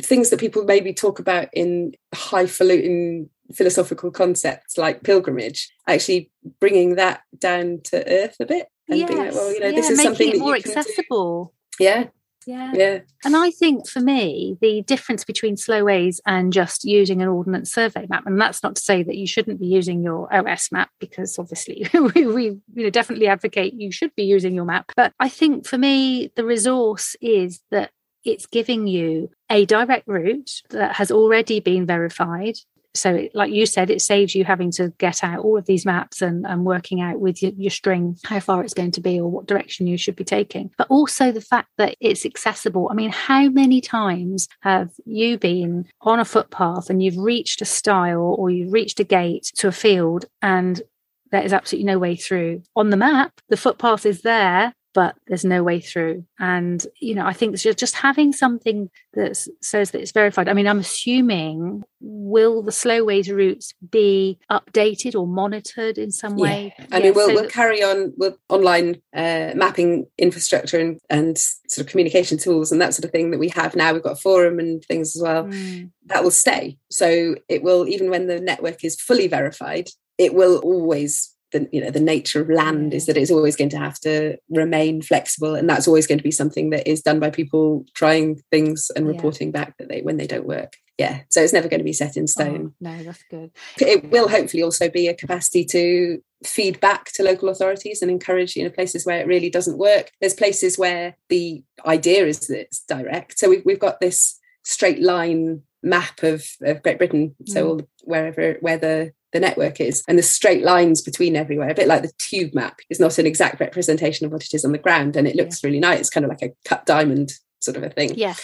things that people maybe talk about in highfalutin philosophical concepts like pilgrimage, actually bringing that down to earth a bit and yes. being like, well, you know, yeah, this is something it more accessible. Do. Yeah. Yeah. Yeah. And I think for me, the difference between slow ways and just using an ordnance survey map, and that's not to say that you shouldn't be using your OS map, because obviously we, we you know, definitely advocate you should be using your map. But I think for me, the resource is that it's giving you a direct route that has already been verified. So like you said it saves you having to get out all of these maps and, and working out with your, your string how far it's going to be or what direction you should be taking. But also the fact that it's accessible. I mean how many times have you been on a footpath and you've reached a stile or you've reached a gate to a field and there is absolutely no way through. On the map, the footpath is there, but there's no way through. And, you know, I think just having something that says that it's verified. I mean, I'm assuming will the slow ways routes be updated or monitored in some way? I yeah, mean, we'll, so we'll carry on with online uh, mapping infrastructure and, and sort of communication tools and that sort of thing that we have now. We've got a forum and things as well. Mm. That will stay. So it will, even when the network is fully verified, it will always the you know the nature of land is that it's always going to have to remain flexible and that's always going to be something that is done by people trying things and reporting yeah. back that they when they don't work. Yeah so it's never going to be set in stone. oh, no that's good. It will hopefully also be a capacity to feed back to local authorities and encourage you know places where it really doesn't work. There's places where the idea is that it's direct. So we've, we've got this straight line map of, of great britain. So mm. wherever where the the network is and the straight lines between everywhere a bit like the tube map is not an exact representation of what it is on the ground and it looks yeah. really nice it's kind of like a cut diamond sort of a thing. Yeah.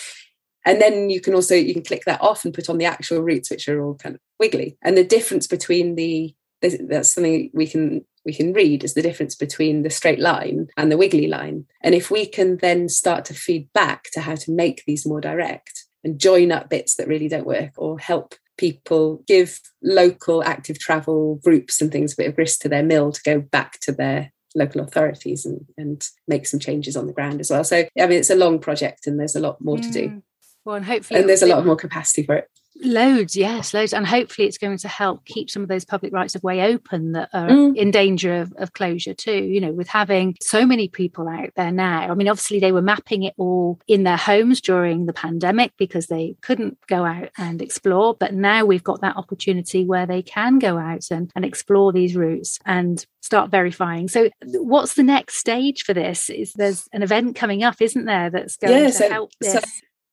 And then you can also you can click that off and put on the actual routes which are all kind of wiggly. And the difference between the that's something we can we can read is the difference between the straight line and the wiggly line. And if we can then start to feed back to how to make these more direct and join up bits that really don't work or help people give local active travel groups and things a bit of grist to their mill to go back to their local authorities and, and make some changes on the ground as well. So I mean it's a long project and there's a lot more mm. to do. Mm. Well, and hopefully, and there's a lot more capacity for it. Loads, yes, loads. And hopefully it's going to help keep some of those public rights of way open that are mm. in danger of, of, closure too. You know, with having so many people out there now. I mean, obviously they were mapping it all in their homes during the pandemic because they couldn't go out and explore. But now we've got that opportunity where they can go out and, and explore these routes and start verifying. So what's the next stage for this? Is there's an event coming up, isn't there, that's going yeah, to so, help this? So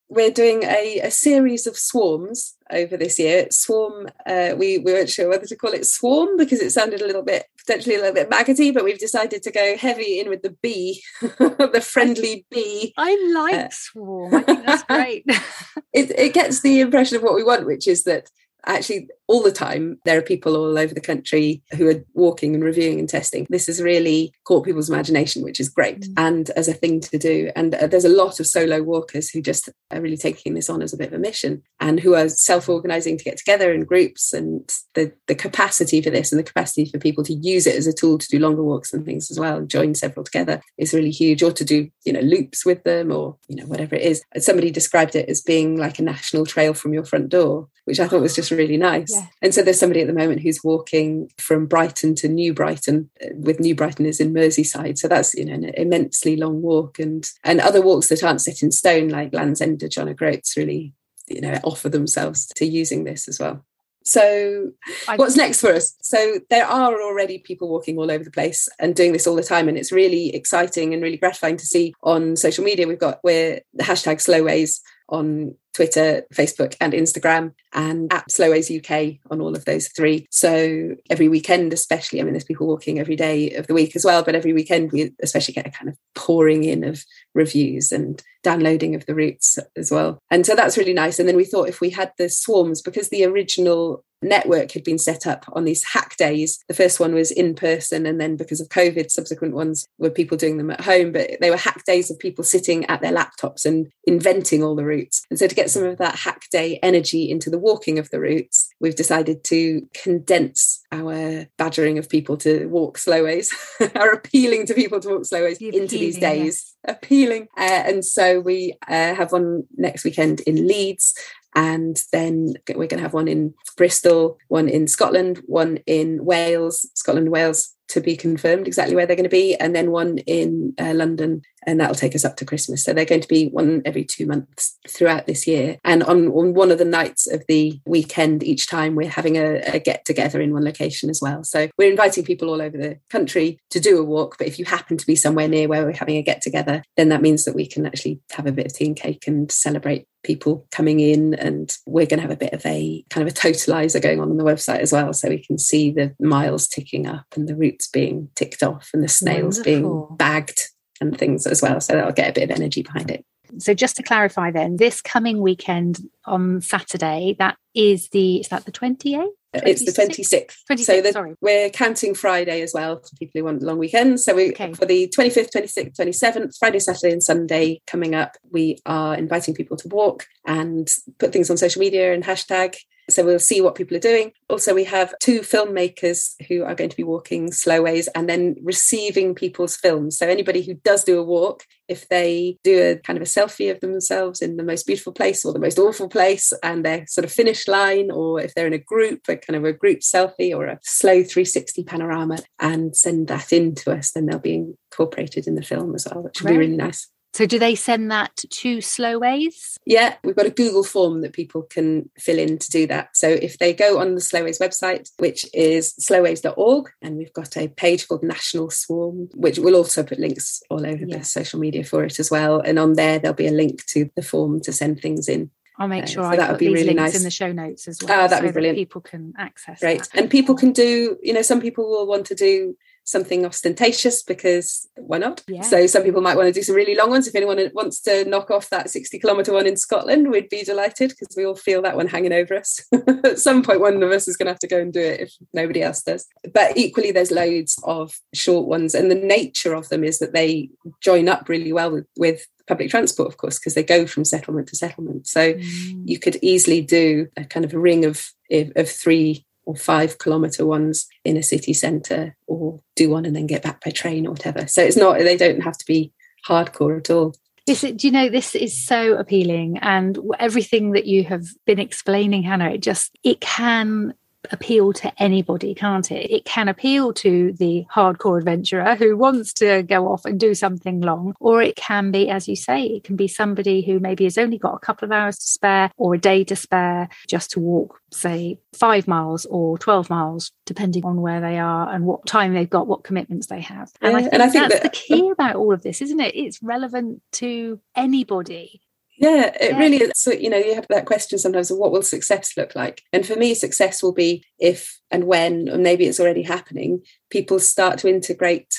we're doing a, a, series of swarms over this year. Swarm, uh, we, we weren't sure whether to call it swarm because it sounded a little bit, potentially a little bit maggoty, but we've decided to go heavy in with the bee, the friendly bee. I like uh, swarm. I think that's great. it, it gets the impression of what we want, which is that actually all the time there are people all over the country who are walking and reviewing and testing. This has really caught people's imagination which is great mm. and as a thing to do. And uh, there's a lot of solo walkers who just are really taking this on as a bit of a mission and who are self-organizing to get together in groups and the the capacity for this and the capacity for people to use it as a tool to do longer walks and things as well and join several together is really huge or to do you know loops with them or you know whatever it is. Somebody described it as being like a national trail from your front door which i thought was just really nice yeah. And so there's somebody at the moment who's walking from Brighton to New Brighton, uh, with New Brighton is in Merseyside. So that's you know an immensely long walk, and and other walks that aren't set in stone, like Land's End to John O'Groats, really you know offer themselves to using this as well. So, what's next for us? So, there are already people walking all over the place and doing this all the time, and it's really exciting and really gratifying to see on social media. We've got we're the hashtag Slowways on Twitter, Facebook, and Instagram, and at Slowways UK on all of those three. So every weekend, especially, I mean, there's people walking every day of the week as well, but every weekend we especially get a kind of pouring in of reviews and downloading of the routes as well. And so that's really nice. And then we thought if we had the swarms, because the original network had been set up on these hack days. The first one was in person, and then because of COVID, subsequent ones were people doing them at home. But they were hack days of people sitting at their laptops and inventing all the routes. And so to get some of that hack day energy into the walking of the routes, we've decided to condense our badgering of people to walk slowways, our appealing to people to walk slowways into these days. Appealing. Uh, and so we uh, have one next weekend in Leeds and then we're going to have one in Bristol, one in Scotland, one in Wales, Scotland, Wales to be confirmed exactly where they're going to be, and then one in uh, London and that'll take us up to Christmas. So they're going to be one every two months throughout this year. And on, on one of the nights of the weekend, each time we're having a, a get together in one location as well. So we're inviting people all over the country to do a walk. But if you happen to be somewhere near where we're having a get together, then that means that we can actually have a bit of tea and cake and celebrate people coming in and we're going to have a bit of a kind of a totalizer going on on the website as well so we can see the miles ticking up and the routes being ticked off and the snails Wonderful. being bagged and things as well. So that'll get a bit of energy behind it. So just to clarify then, this coming weekend on Saturday, that is the is that the 28th? It's the 26th. 26th so the, sorry. we're counting Friday as well for people who want long weekends. So we okay. for the 25th, 26th, 27th, Friday, Saturday, and Sunday coming up, we are inviting people to walk and put things on social media and hashtag So we'll see what people are doing. Also, we have two filmmakers who are going to be walking slow ways and then receiving people's films. So anybody who does do a walk, if they do a kind of a selfie of themselves in the most beautiful place or the most awful place and their sort of finish line, or if they're in a group, a kind of a group selfie or a slow 360 panorama, and send that in to us, then they'll be incorporated in the film as well, which will be really nice. So, do they send that to Slow Ways? Yeah, we've got a Google form that people can fill in to do that. So, if they go on the Slow Ways website, which is slowways.org, and we've got a page called National Swarm, which we'll also put links all over yeah. the social media for it as well. And on there, there'll be a link to the form to send things in. I'll make sure uh, so I that would be really nice in the show notes as well. Oh, that'd so be brilliant. That people can access. Great, that. and people can do. You know, some people will want to do something ostentatious because why not? Yeah. So some people might want to do some really long ones. If anyone wants to knock off that 60 kilometre one in Scotland, we'd be delighted because we all feel that one hanging over us. At some point, one of us is going to have to go and do it if nobody else does. But equally, there's loads of short ones. And the nature of them is that they join up really well with, with public transport, of course, because they go from settlement to settlement. So mm. you could easily do a kind of a ring of of three or five kilometer ones in a city centre or do one and then get back by train or whatever. So it's not, they don't have to be hardcore at all. This, do you know, this is so appealing. And everything that you have been explaining, Hannah, it just, it can appeal to anybody, can't it? It can appeal to the hardcore adventurer who wants to go off and do something long, or it can be, as you say, it can be somebody who maybe has only got a couple of hours to spare or a day to spare just to walk, say, five miles or 12 miles, depending on where they are and what time they've got, what commitments they have. And, yeah, I, think and I think that's that, the key about all of this, isn't it? It's relevant to anybody yeah, it yeah. really is. So, you know, you have that question sometimes of what will success look like? And for me, success will be if and when, or maybe it's already happening, people start to integrate.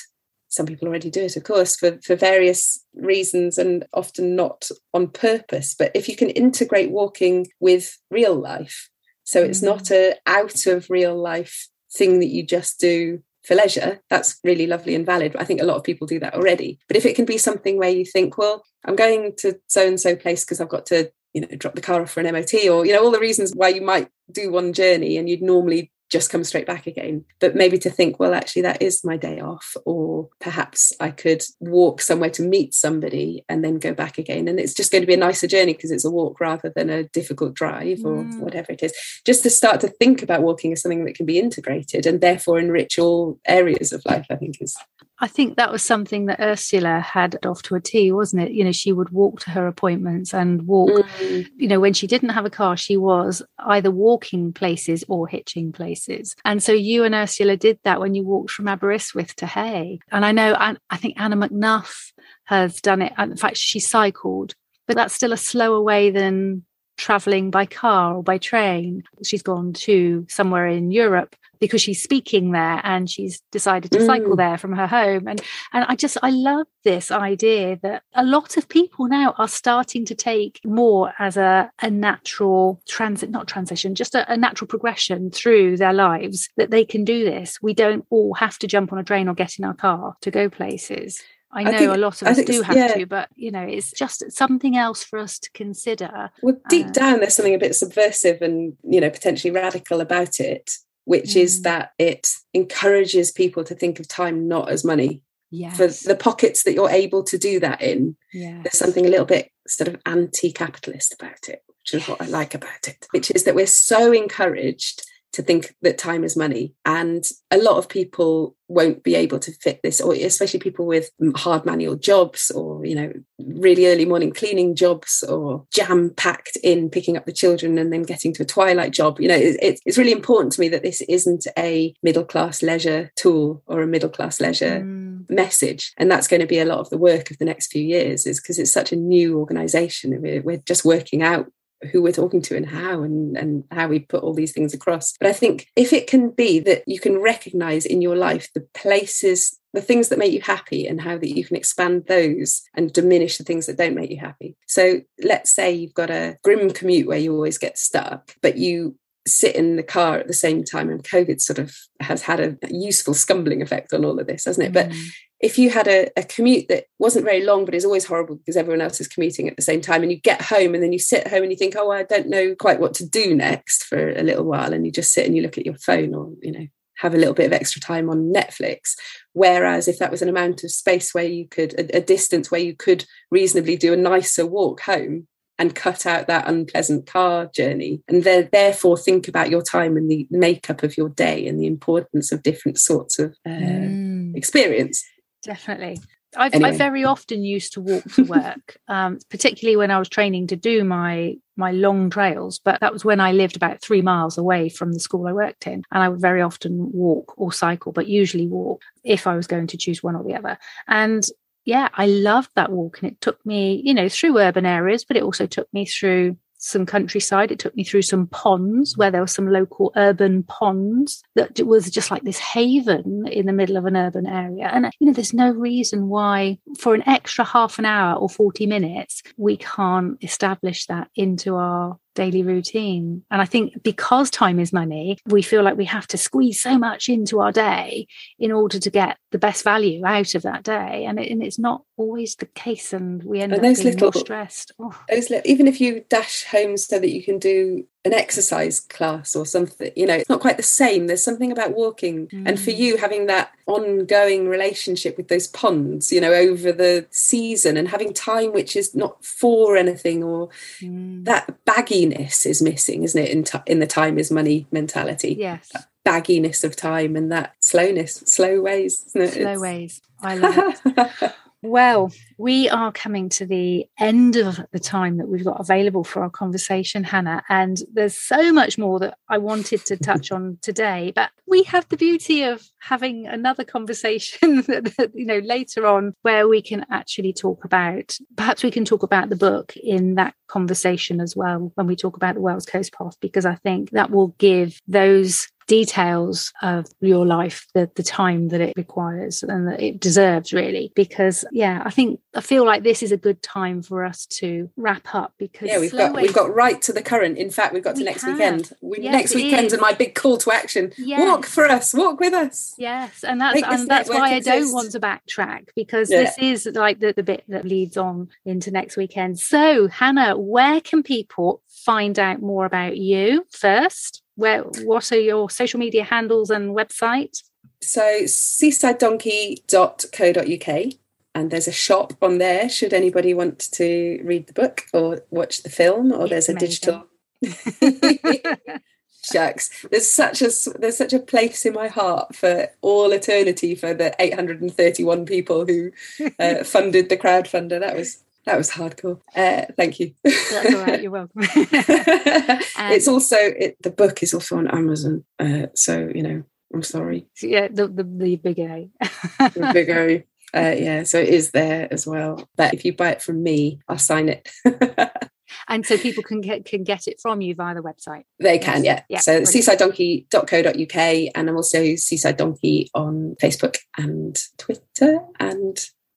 Some people already do it, of course, for, for various reasons and often not on purpose. But if you can integrate walking with real life, so it's mm. not a out of real life thing that you just do for leisure, that's really lovely and valid. I think a lot of people do that already. But if it can be something where you think, well, I'm going to so and so place because I've got to, you know, drop the car off for an MOT or, you know, all the reasons why you might do one journey and you'd normally just come straight back again. But maybe to think, well, actually, that is my day off, or perhaps I could walk somewhere to meet somebody and then go back again. And it's just going to be a nicer journey because it's a walk rather than a difficult drive or mm. whatever it is. Just to start to think about walking as something that can be integrated and therefore enrich all areas of life, I think is I think that was something that Ursula had off to a T, wasn't it? You know, she would walk to her appointments and walk. Mm. You know, when she didn't have a car, she was either walking places or hitching places. And so you and Ursula did that when you walked from Aberystwyth to Hay. And I know, I think Anna McNuff has done it. In fact, she cycled, but that's still a slower way than traveling by car or by train. She's gone to somewhere in Europe because she's speaking there and she's decided to mm. cycle there from her home and and I just I love this idea that a lot of people now are starting to take more as a, a natural transit not transition just a, a natural progression through their lives that they can do this we don't all have to jump on a train or get in our car to go places I know I think, a lot of us do have yeah. to, but you know, it's just something else for us to consider. Well, deep uh, down, there's something a bit subversive and you know potentially radical about it which mm. is that it encourages people to think of time not as money. Yes. For the pockets that you're able to do that in, yes. there's something a little bit sort of anti capitalist about it, which is what I like about it, which is that we're so encouraged to think that time is money. And a lot of people won't be able to fit this, or especially people with hard manual jobs or, you know, really early morning cleaning jobs or jam packed in picking up the children and then getting to a twilight job. You know, it, it's really important to me that this isn't a middle class leisure tool or a middle class leisure mm. message. And that's going to be a lot of the work of the next few years, is because it's such a new organization. We're, we're just working out who we're talking to and how and, and how we put all these things across. But I think if it can be that you can recognize in your life the places, the things that make you happy and how that you can expand those and diminish the things that don't make you happy. So let's say you've got a grim commute where you always get stuck, but you sit in the car at the same time and covid sort of has had a useful scumbling effect on all of this hasn't it mm. but if you had a, a commute that wasn't very long but is always horrible because everyone else is commuting at the same time and you get home and then you sit home and you think oh i don't know quite what to do next for a little while and you just sit and you look at your phone or you know have a little bit of extra time on netflix whereas if that was an amount of space where you could a, a distance where you could reasonably do a nicer walk home and cut out that unpleasant car journey and therefore think about your time and the makeup of your day and the importance of different sorts of uh, mm. experience definitely I've, anyway. I very often used to walk to work, um, particularly when I was training to do my my long trails. But that was when I lived about three miles away from the school I worked in, and I would very often walk or cycle, but usually walk if I was going to choose one or the other. And yeah, I loved that walk. And it took me, you know, through urban areas, but it also took me through some countryside. It took me through some ponds where there were some local urban ponds that was just like this haven in the middle of an urban area. And, you know, there's no reason why for an extra half an hour or 40 minutes, we can't establish that into our daily routine. And I think because time is money, we feel like we have to squeeze so much into our day in order to get the best value out of that day. And, it, and it's not always the case. And we end and up being little, more stressed. Oh. Those even if you dash home so that you can do an exercise class or something you know it's not quite the same there's something about walking mm. and for mm. you having that ongoing relationship with those ponds you know over the season and having time which is not for anything or mm. that bagginess is missing isn't it in, t- in the time is money mentality yes that bagginess of time and that slowness slow ways slow it's... ways i love it Well, we are coming to the end of the time that we've got available for our conversation, Hannah. And there's so much more that I wanted to touch on today. But we have the beauty of having another conversation, you know, later on where we can actually talk about, perhaps we can talk about the book in that conversation as well when we talk about the Wales Coast Path, because I think that will give those details of your life, the, the time that it requires and that it deserves, really. Because, yeah, I think I feel like this is a good time for us to wrap up because yeah, we've got we've got right to the current. In fact, we've got to we next have. weekend. We, yes, next weekend, and my big call to action: yes. walk for us, walk with us. Yes, and that's and that's why. I don't want to backtrack because yeah. this is like the, the bit that leads on into next weekend. So, Hannah, where can people find out more about you first? Where what are your social media handles and website? So seasidedonkey.co.uk and there's a shop on there should anybody want to read the book or watch the film or it's there's amazing. a digital shucks there's such a there's such a place in my heart for all eternity for the 831 people who uh, funded the crowdfunder that was that was hardcore. Uh, thank you. That's all right. You're welcome. it's also it, the book is also on Amazon, uh, so you know I'm sorry. Yeah, the the, the big A. the big A. Uh, yeah, so it is there as well. But if you buy it from me, I'll sign it. and so people can get can get it from you via the website. They can, yeah. yeah. So seasidedonkey.co.uk, and I'm also Seaside Donkey on Facebook and Twitter and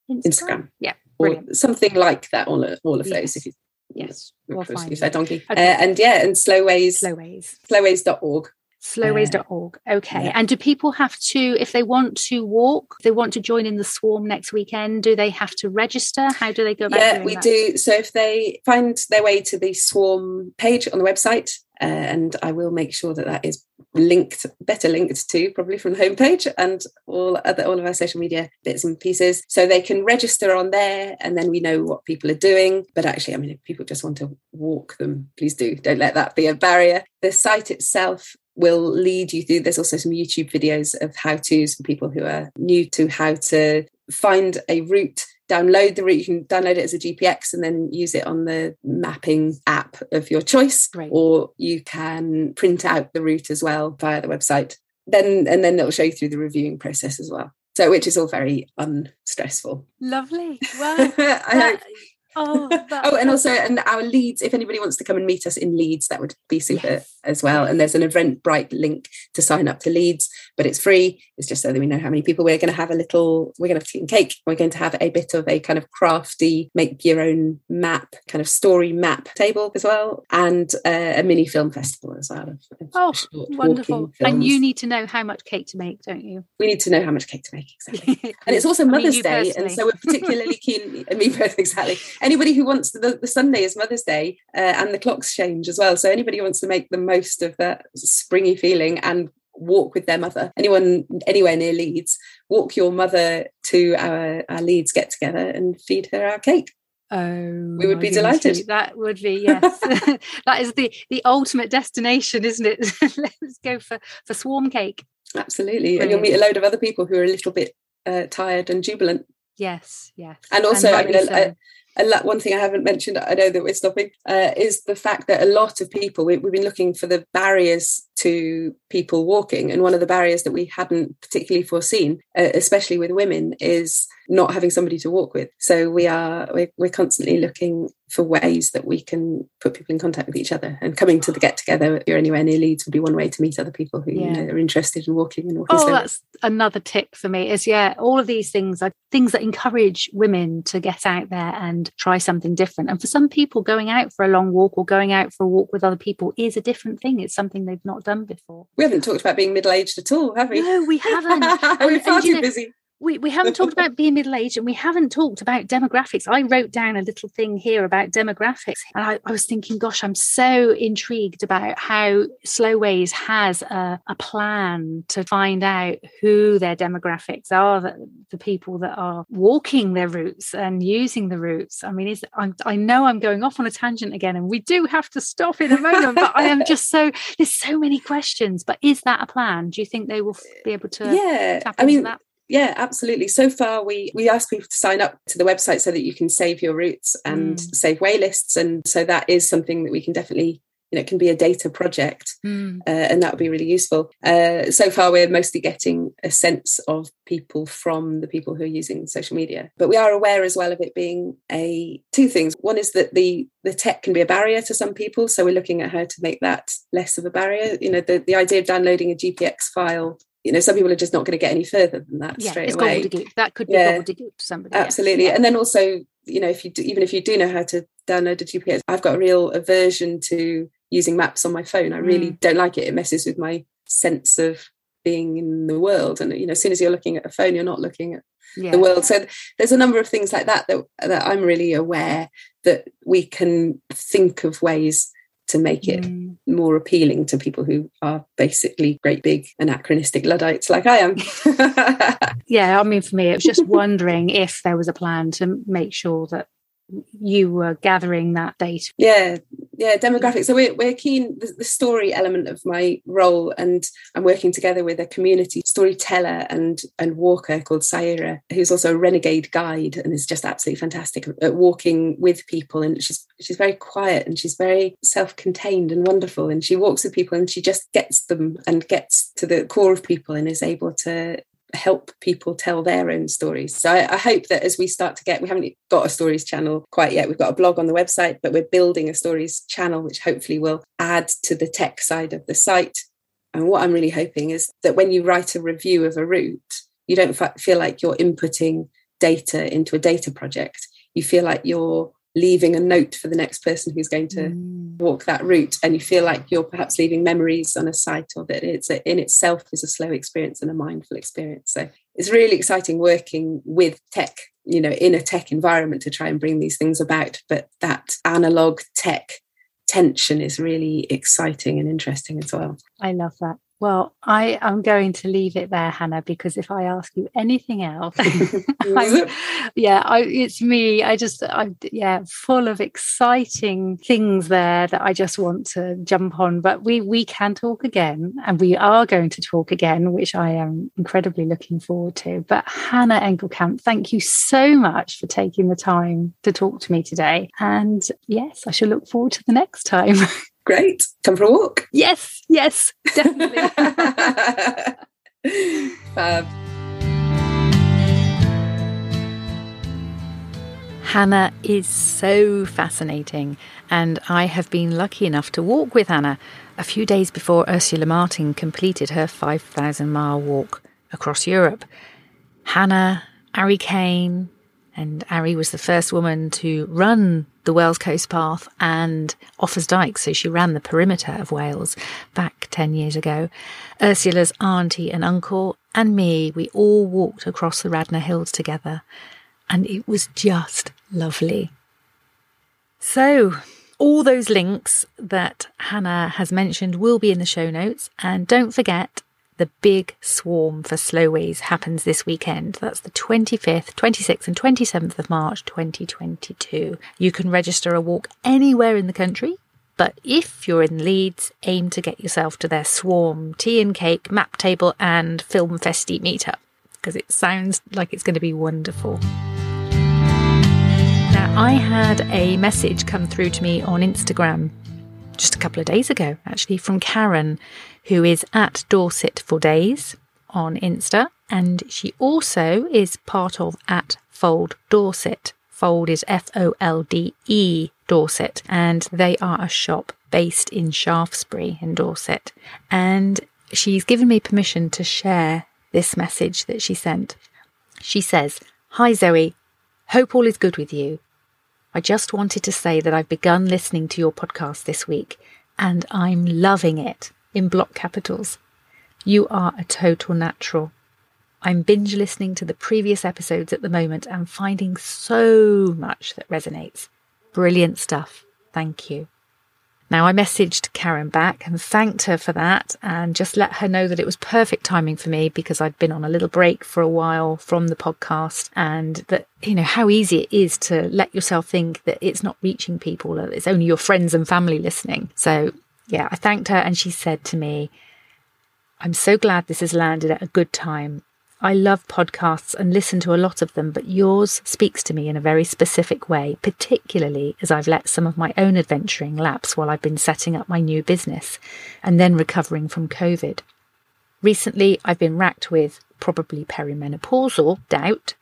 Instagram. Instagram. Yeah or something like that. All of all of yes. those. If you yes, we'll find you donkey. Okay. Uh, and yeah, and slowways, slowways, slowways.org. Slowways.org. Okay. Yeah. And do people have to, if they want to walk, they want to join in the swarm next weekend, do they have to register? How do they go about Yeah, we that? do. So if they find their way to the swarm page on the website, uh, and I will make sure that that is linked, better linked to probably from the homepage and all other all of our social media bits and pieces, so they can register on there, and then we know what people are doing. But actually, I mean, if people just want to walk them, please do. Don't let that be a barrier. The site itself will lead you through. There's also some YouTube videos of how to's for people who are new to how to find a route download the route. You can download it as a GPX and then use it on the mapping app of your choice, Great. or you can print out the route as well via the website. Then and then it'll show you through the reviewing process as well. So which is all very unstressful. Lovely. Well, oh, that, Oh, oh, and also, and our Leeds. If anybody wants to come and meet us in Leeds, that would be super, yes. As well. And there's an Eventbrite link to sign up to Leeds, but it's free. It's just so that we know how many people we're going to have a little, we're going to have tea and cake. We're going to have a bit of a kind of crafty, make your own map, kind of story map table as well, and uh, a mini film festival as well. Oh, wonderful. And you need to know how much cake to make, don't you? We need to know how much cake to make, exactly. and it's also Mother's mean, Day. Personally. And so we're particularly keen, me both exactly. Anybody who wants the, the Sunday is Mother's Day uh, and the clocks change as well. So anybody who wants to make the most of that springy feeling and walk with their mother. Anyone anywhere near Leeds, walk your mother to our, our Leeds get together and feed her our cake. Oh, we would be delighted. That would be yes. that is the the ultimate destination, isn't it? Let's go for for swarm cake. Absolutely, Brilliant. and you'll meet a load of other people who are a little bit uh, tired and jubilant. Yes, yes. And also, and I mean, so. One thing I haven't mentioned, I know that we're stopping, uh, is the fact that a lot of people, we, we've been looking for the barriers to people walking. And one of the barriers that we hadn't particularly foreseen, uh, especially with women, is not having somebody to walk with. So we are we're, we're, constantly looking for ways that we can put people in contact with each other. And coming to the get together, if you're anywhere near Leeds, would be one way to meet other people who yeah. you know, are interested in walking and walking. Oh, that's another tip for me. Is yeah, all of these things are things that encourage women to get out there and try something different. And for some people, going out for a long walk or going out for a walk with other people is a different thing. It's something they've not done before. We haven't talked about being middle aged at all, have we? No, we haven't. We're far too know, busy we, we haven't talked about being middle aged and we haven't talked about demographics. I wrote down a little thing here about demographics. And I, I was thinking, gosh, I'm so intrigued about how Slow Ways has a, a plan to find out who their demographics are, the, the, people that are walking their routes and using the routes. I mean, is, I, I know I'm going off on a tangent again, and we do have to stop in a moment, but I am just so, there's so many questions. But is that a plan? Do you think they will be able to yeah, I mean, that? Yeah absolutely. So far we we ask people to sign up to the website so that you can save your routes and mm. save waylists. And so that is something that we can definitely you know it can be a data project mm. uh, and that would be really useful. Uh, so far we're mostly getting a sense of people from the people who are using social media. But we are aware as well of it being a two things. One is that the the tech can be a barrier to some people. So we're looking at how to make that less of a barrier. You know the, the idea of downloading a gpx file you know, some people are just not going to get any further than that yeah, straight away. That could be yeah, gobbledygook to somebody. Absolutely. Yes. And then also, you know, if you do, even if you do know how to download a GPS, I've got a real aversion to using maps on my phone. I really mm. don't like it. It messes with my sense of being in the world. And you know, as soon as you're looking at a phone, you're not looking at yeah. the world. So there's a number of things like that that that I'm really aware that we can think of ways to make it mm. more appealing to people who are basically great big anachronistic Luddites like I am. yeah, I mean, for me, it was just wondering if there was a plan to make sure that you were gathering that data. Yeah, yeah, demographics. So we're, we're keen, the, the, story element of my role, and I'm working together with a community storyteller and, and walker called Saira, who's also a renegade guide and is just absolutely fantastic at walking with people. And she's, she's very quiet and she's very self contained and wonderful. And she walks with people and she just gets them and gets to the core of people and is able to help people tell their own stories. So I, I, hope that as we start to get, we haven't got a stories channel quite yet. We've got a blog on the website, but we're building a stories channel, which hopefully will add to the tech side of the site. And what I'm really hoping is that when you write a review of a route, you don't feel like you're inputting data into a data project. You feel like you're leaving a note for the next person who's going to mm. walk that route and you feel like you're perhaps leaving memories on a site or that it's a, in itself is a slow experience and a mindful experience. So it's really exciting working with tech you know in a tech environment to try and bring these things about but that analog tech tension is really exciting and interesting as well. I love that well, I am going to leave it there, Hannah, because if I ask you anything else, yeah, I, it's me. I just, I'm, yeah, full of exciting things there that I just want to jump on. But we we can talk again, and we are going to talk again, which I am incredibly looking forward to. But Hannah Engelkamp, thank you so much for taking the time to talk to me today. And yes, I shall look forward to the next time. Great. Come for a walk. Yes, yes, definitely. Fab. Hannah is so fascinating, and I have been lucky enough to walk with Hannah a few days before Ursula Martin completed her 5,000 mile walk across Europe. Hannah, Ari Kane, and Ari was the first woman to run the Wales Coast Path and Offa's Dyke, so she ran the perimeter of Wales back 10 years ago. Ursula's auntie and uncle and me, we all walked across the Radnor Hills together, and it was just lovely. So, all those links that Hannah has mentioned will be in the show notes, and don't forget the big swarm for Slow Ways happens this weekend. That's the 25th, 26th, and 27th of March 2022. You can register a walk anywhere in the country, but if you're in Leeds, aim to get yourself to their swarm, tea and cake, map table, and film festi meetup because it sounds like it's going to be wonderful. Now, I had a message come through to me on Instagram just a couple of days ago, actually, from Karen, who is at Dorset for Days on Insta. And she also is part of at Fold Dorset. Fold is F O L D E Dorset, and they are a shop based in Shaftesbury in Dorset. And she's given me permission to share this message that she sent. She says, Hi Zoe, hope all is good with you. I just wanted to say that I've begun listening to your podcast this week and I'm loving it in block capitals. You are a total natural. I'm binge listening to the previous episodes at the moment and finding so much that resonates. Brilliant stuff. Thank you. Now, I messaged Karen back and thanked her for that and just let her know that it was perfect timing for me because I'd been on a little break for a while from the podcast and that, you know, how easy it is to let yourself think that it's not reaching people, it's only your friends and family listening. So, yeah, I thanked her and she said to me, I'm so glad this has landed at a good time. I love podcasts and listen to a lot of them, but yours speaks to me in a very specific way, particularly as I've let some of my own adventuring lapse while I've been setting up my new business and then recovering from COVID. Recently, I've been racked with probably perimenopausal doubt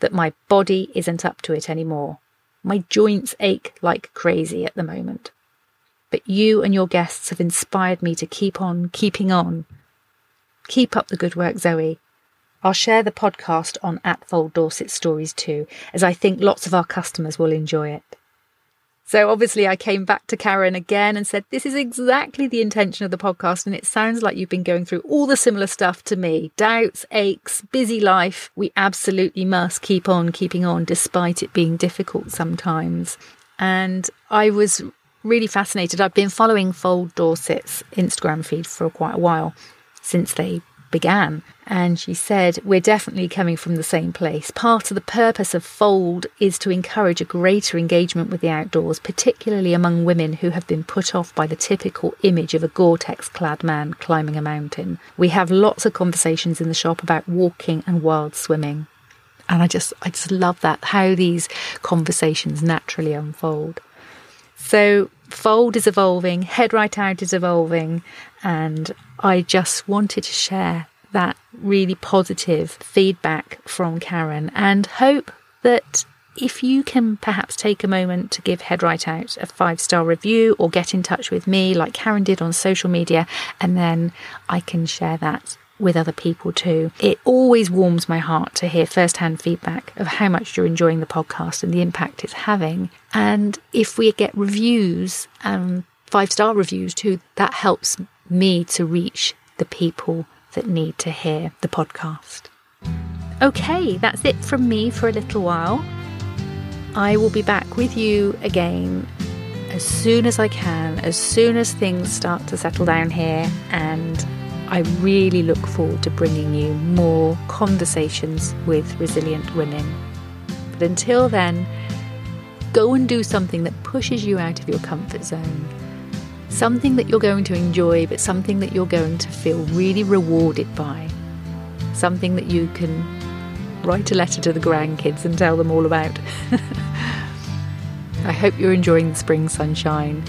that my body isn't up to it anymore. My joints ache like crazy at the moment. But you and your guests have inspired me to keep on keeping on. Keep up the good work, Zoe. I'll share the podcast on at Fold Dorset Stories too, as I think lots of our customers will enjoy it. So obviously, I came back to Karen again and said, This is exactly the intention of the podcast. And it sounds like you've been going through all the similar stuff to me doubts, aches, busy life. We absolutely must keep on keeping on, despite it being difficult sometimes. And I was really fascinated. I've been following Fold Dorset's Instagram feed for quite a while since they began. And she said, We're definitely coming from the same place. Part of the purpose of Fold is to encourage a greater engagement with the outdoors, particularly among women who have been put off by the typical image of a Gore Tex clad man climbing a mountain. We have lots of conversations in the shop about walking and wild swimming. And I just, I just love that, how these conversations naturally unfold. So, Fold is evolving, Head Right Out is evolving, and I just wanted to share that really positive feedback from Karen and hope that if you can perhaps take a moment to give Head Right Out a five star review or get in touch with me like Karen did on social media, and then I can share that with other people too. It always warms my heart to hear firsthand feedback of how much you're enjoying the podcast and the impact it's having. And if we get reviews um, and five star reviews too, that helps me to reach the people that need to hear the podcast. Okay, that's it from me for a little while. I will be back with you again as soon as I can, as soon as things start to settle down here, and I really look forward to bringing you more conversations with resilient women. But until then, go and do something that pushes you out of your comfort zone something that you're going to enjoy, but something that you're going to feel really rewarded by. Something that you can write a letter to the grandkids and tell them all about. I hope you're enjoying the spring sunshine.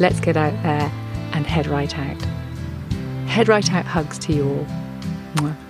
Let's get out there and head right out. Head right out hugs to you all. Mwah.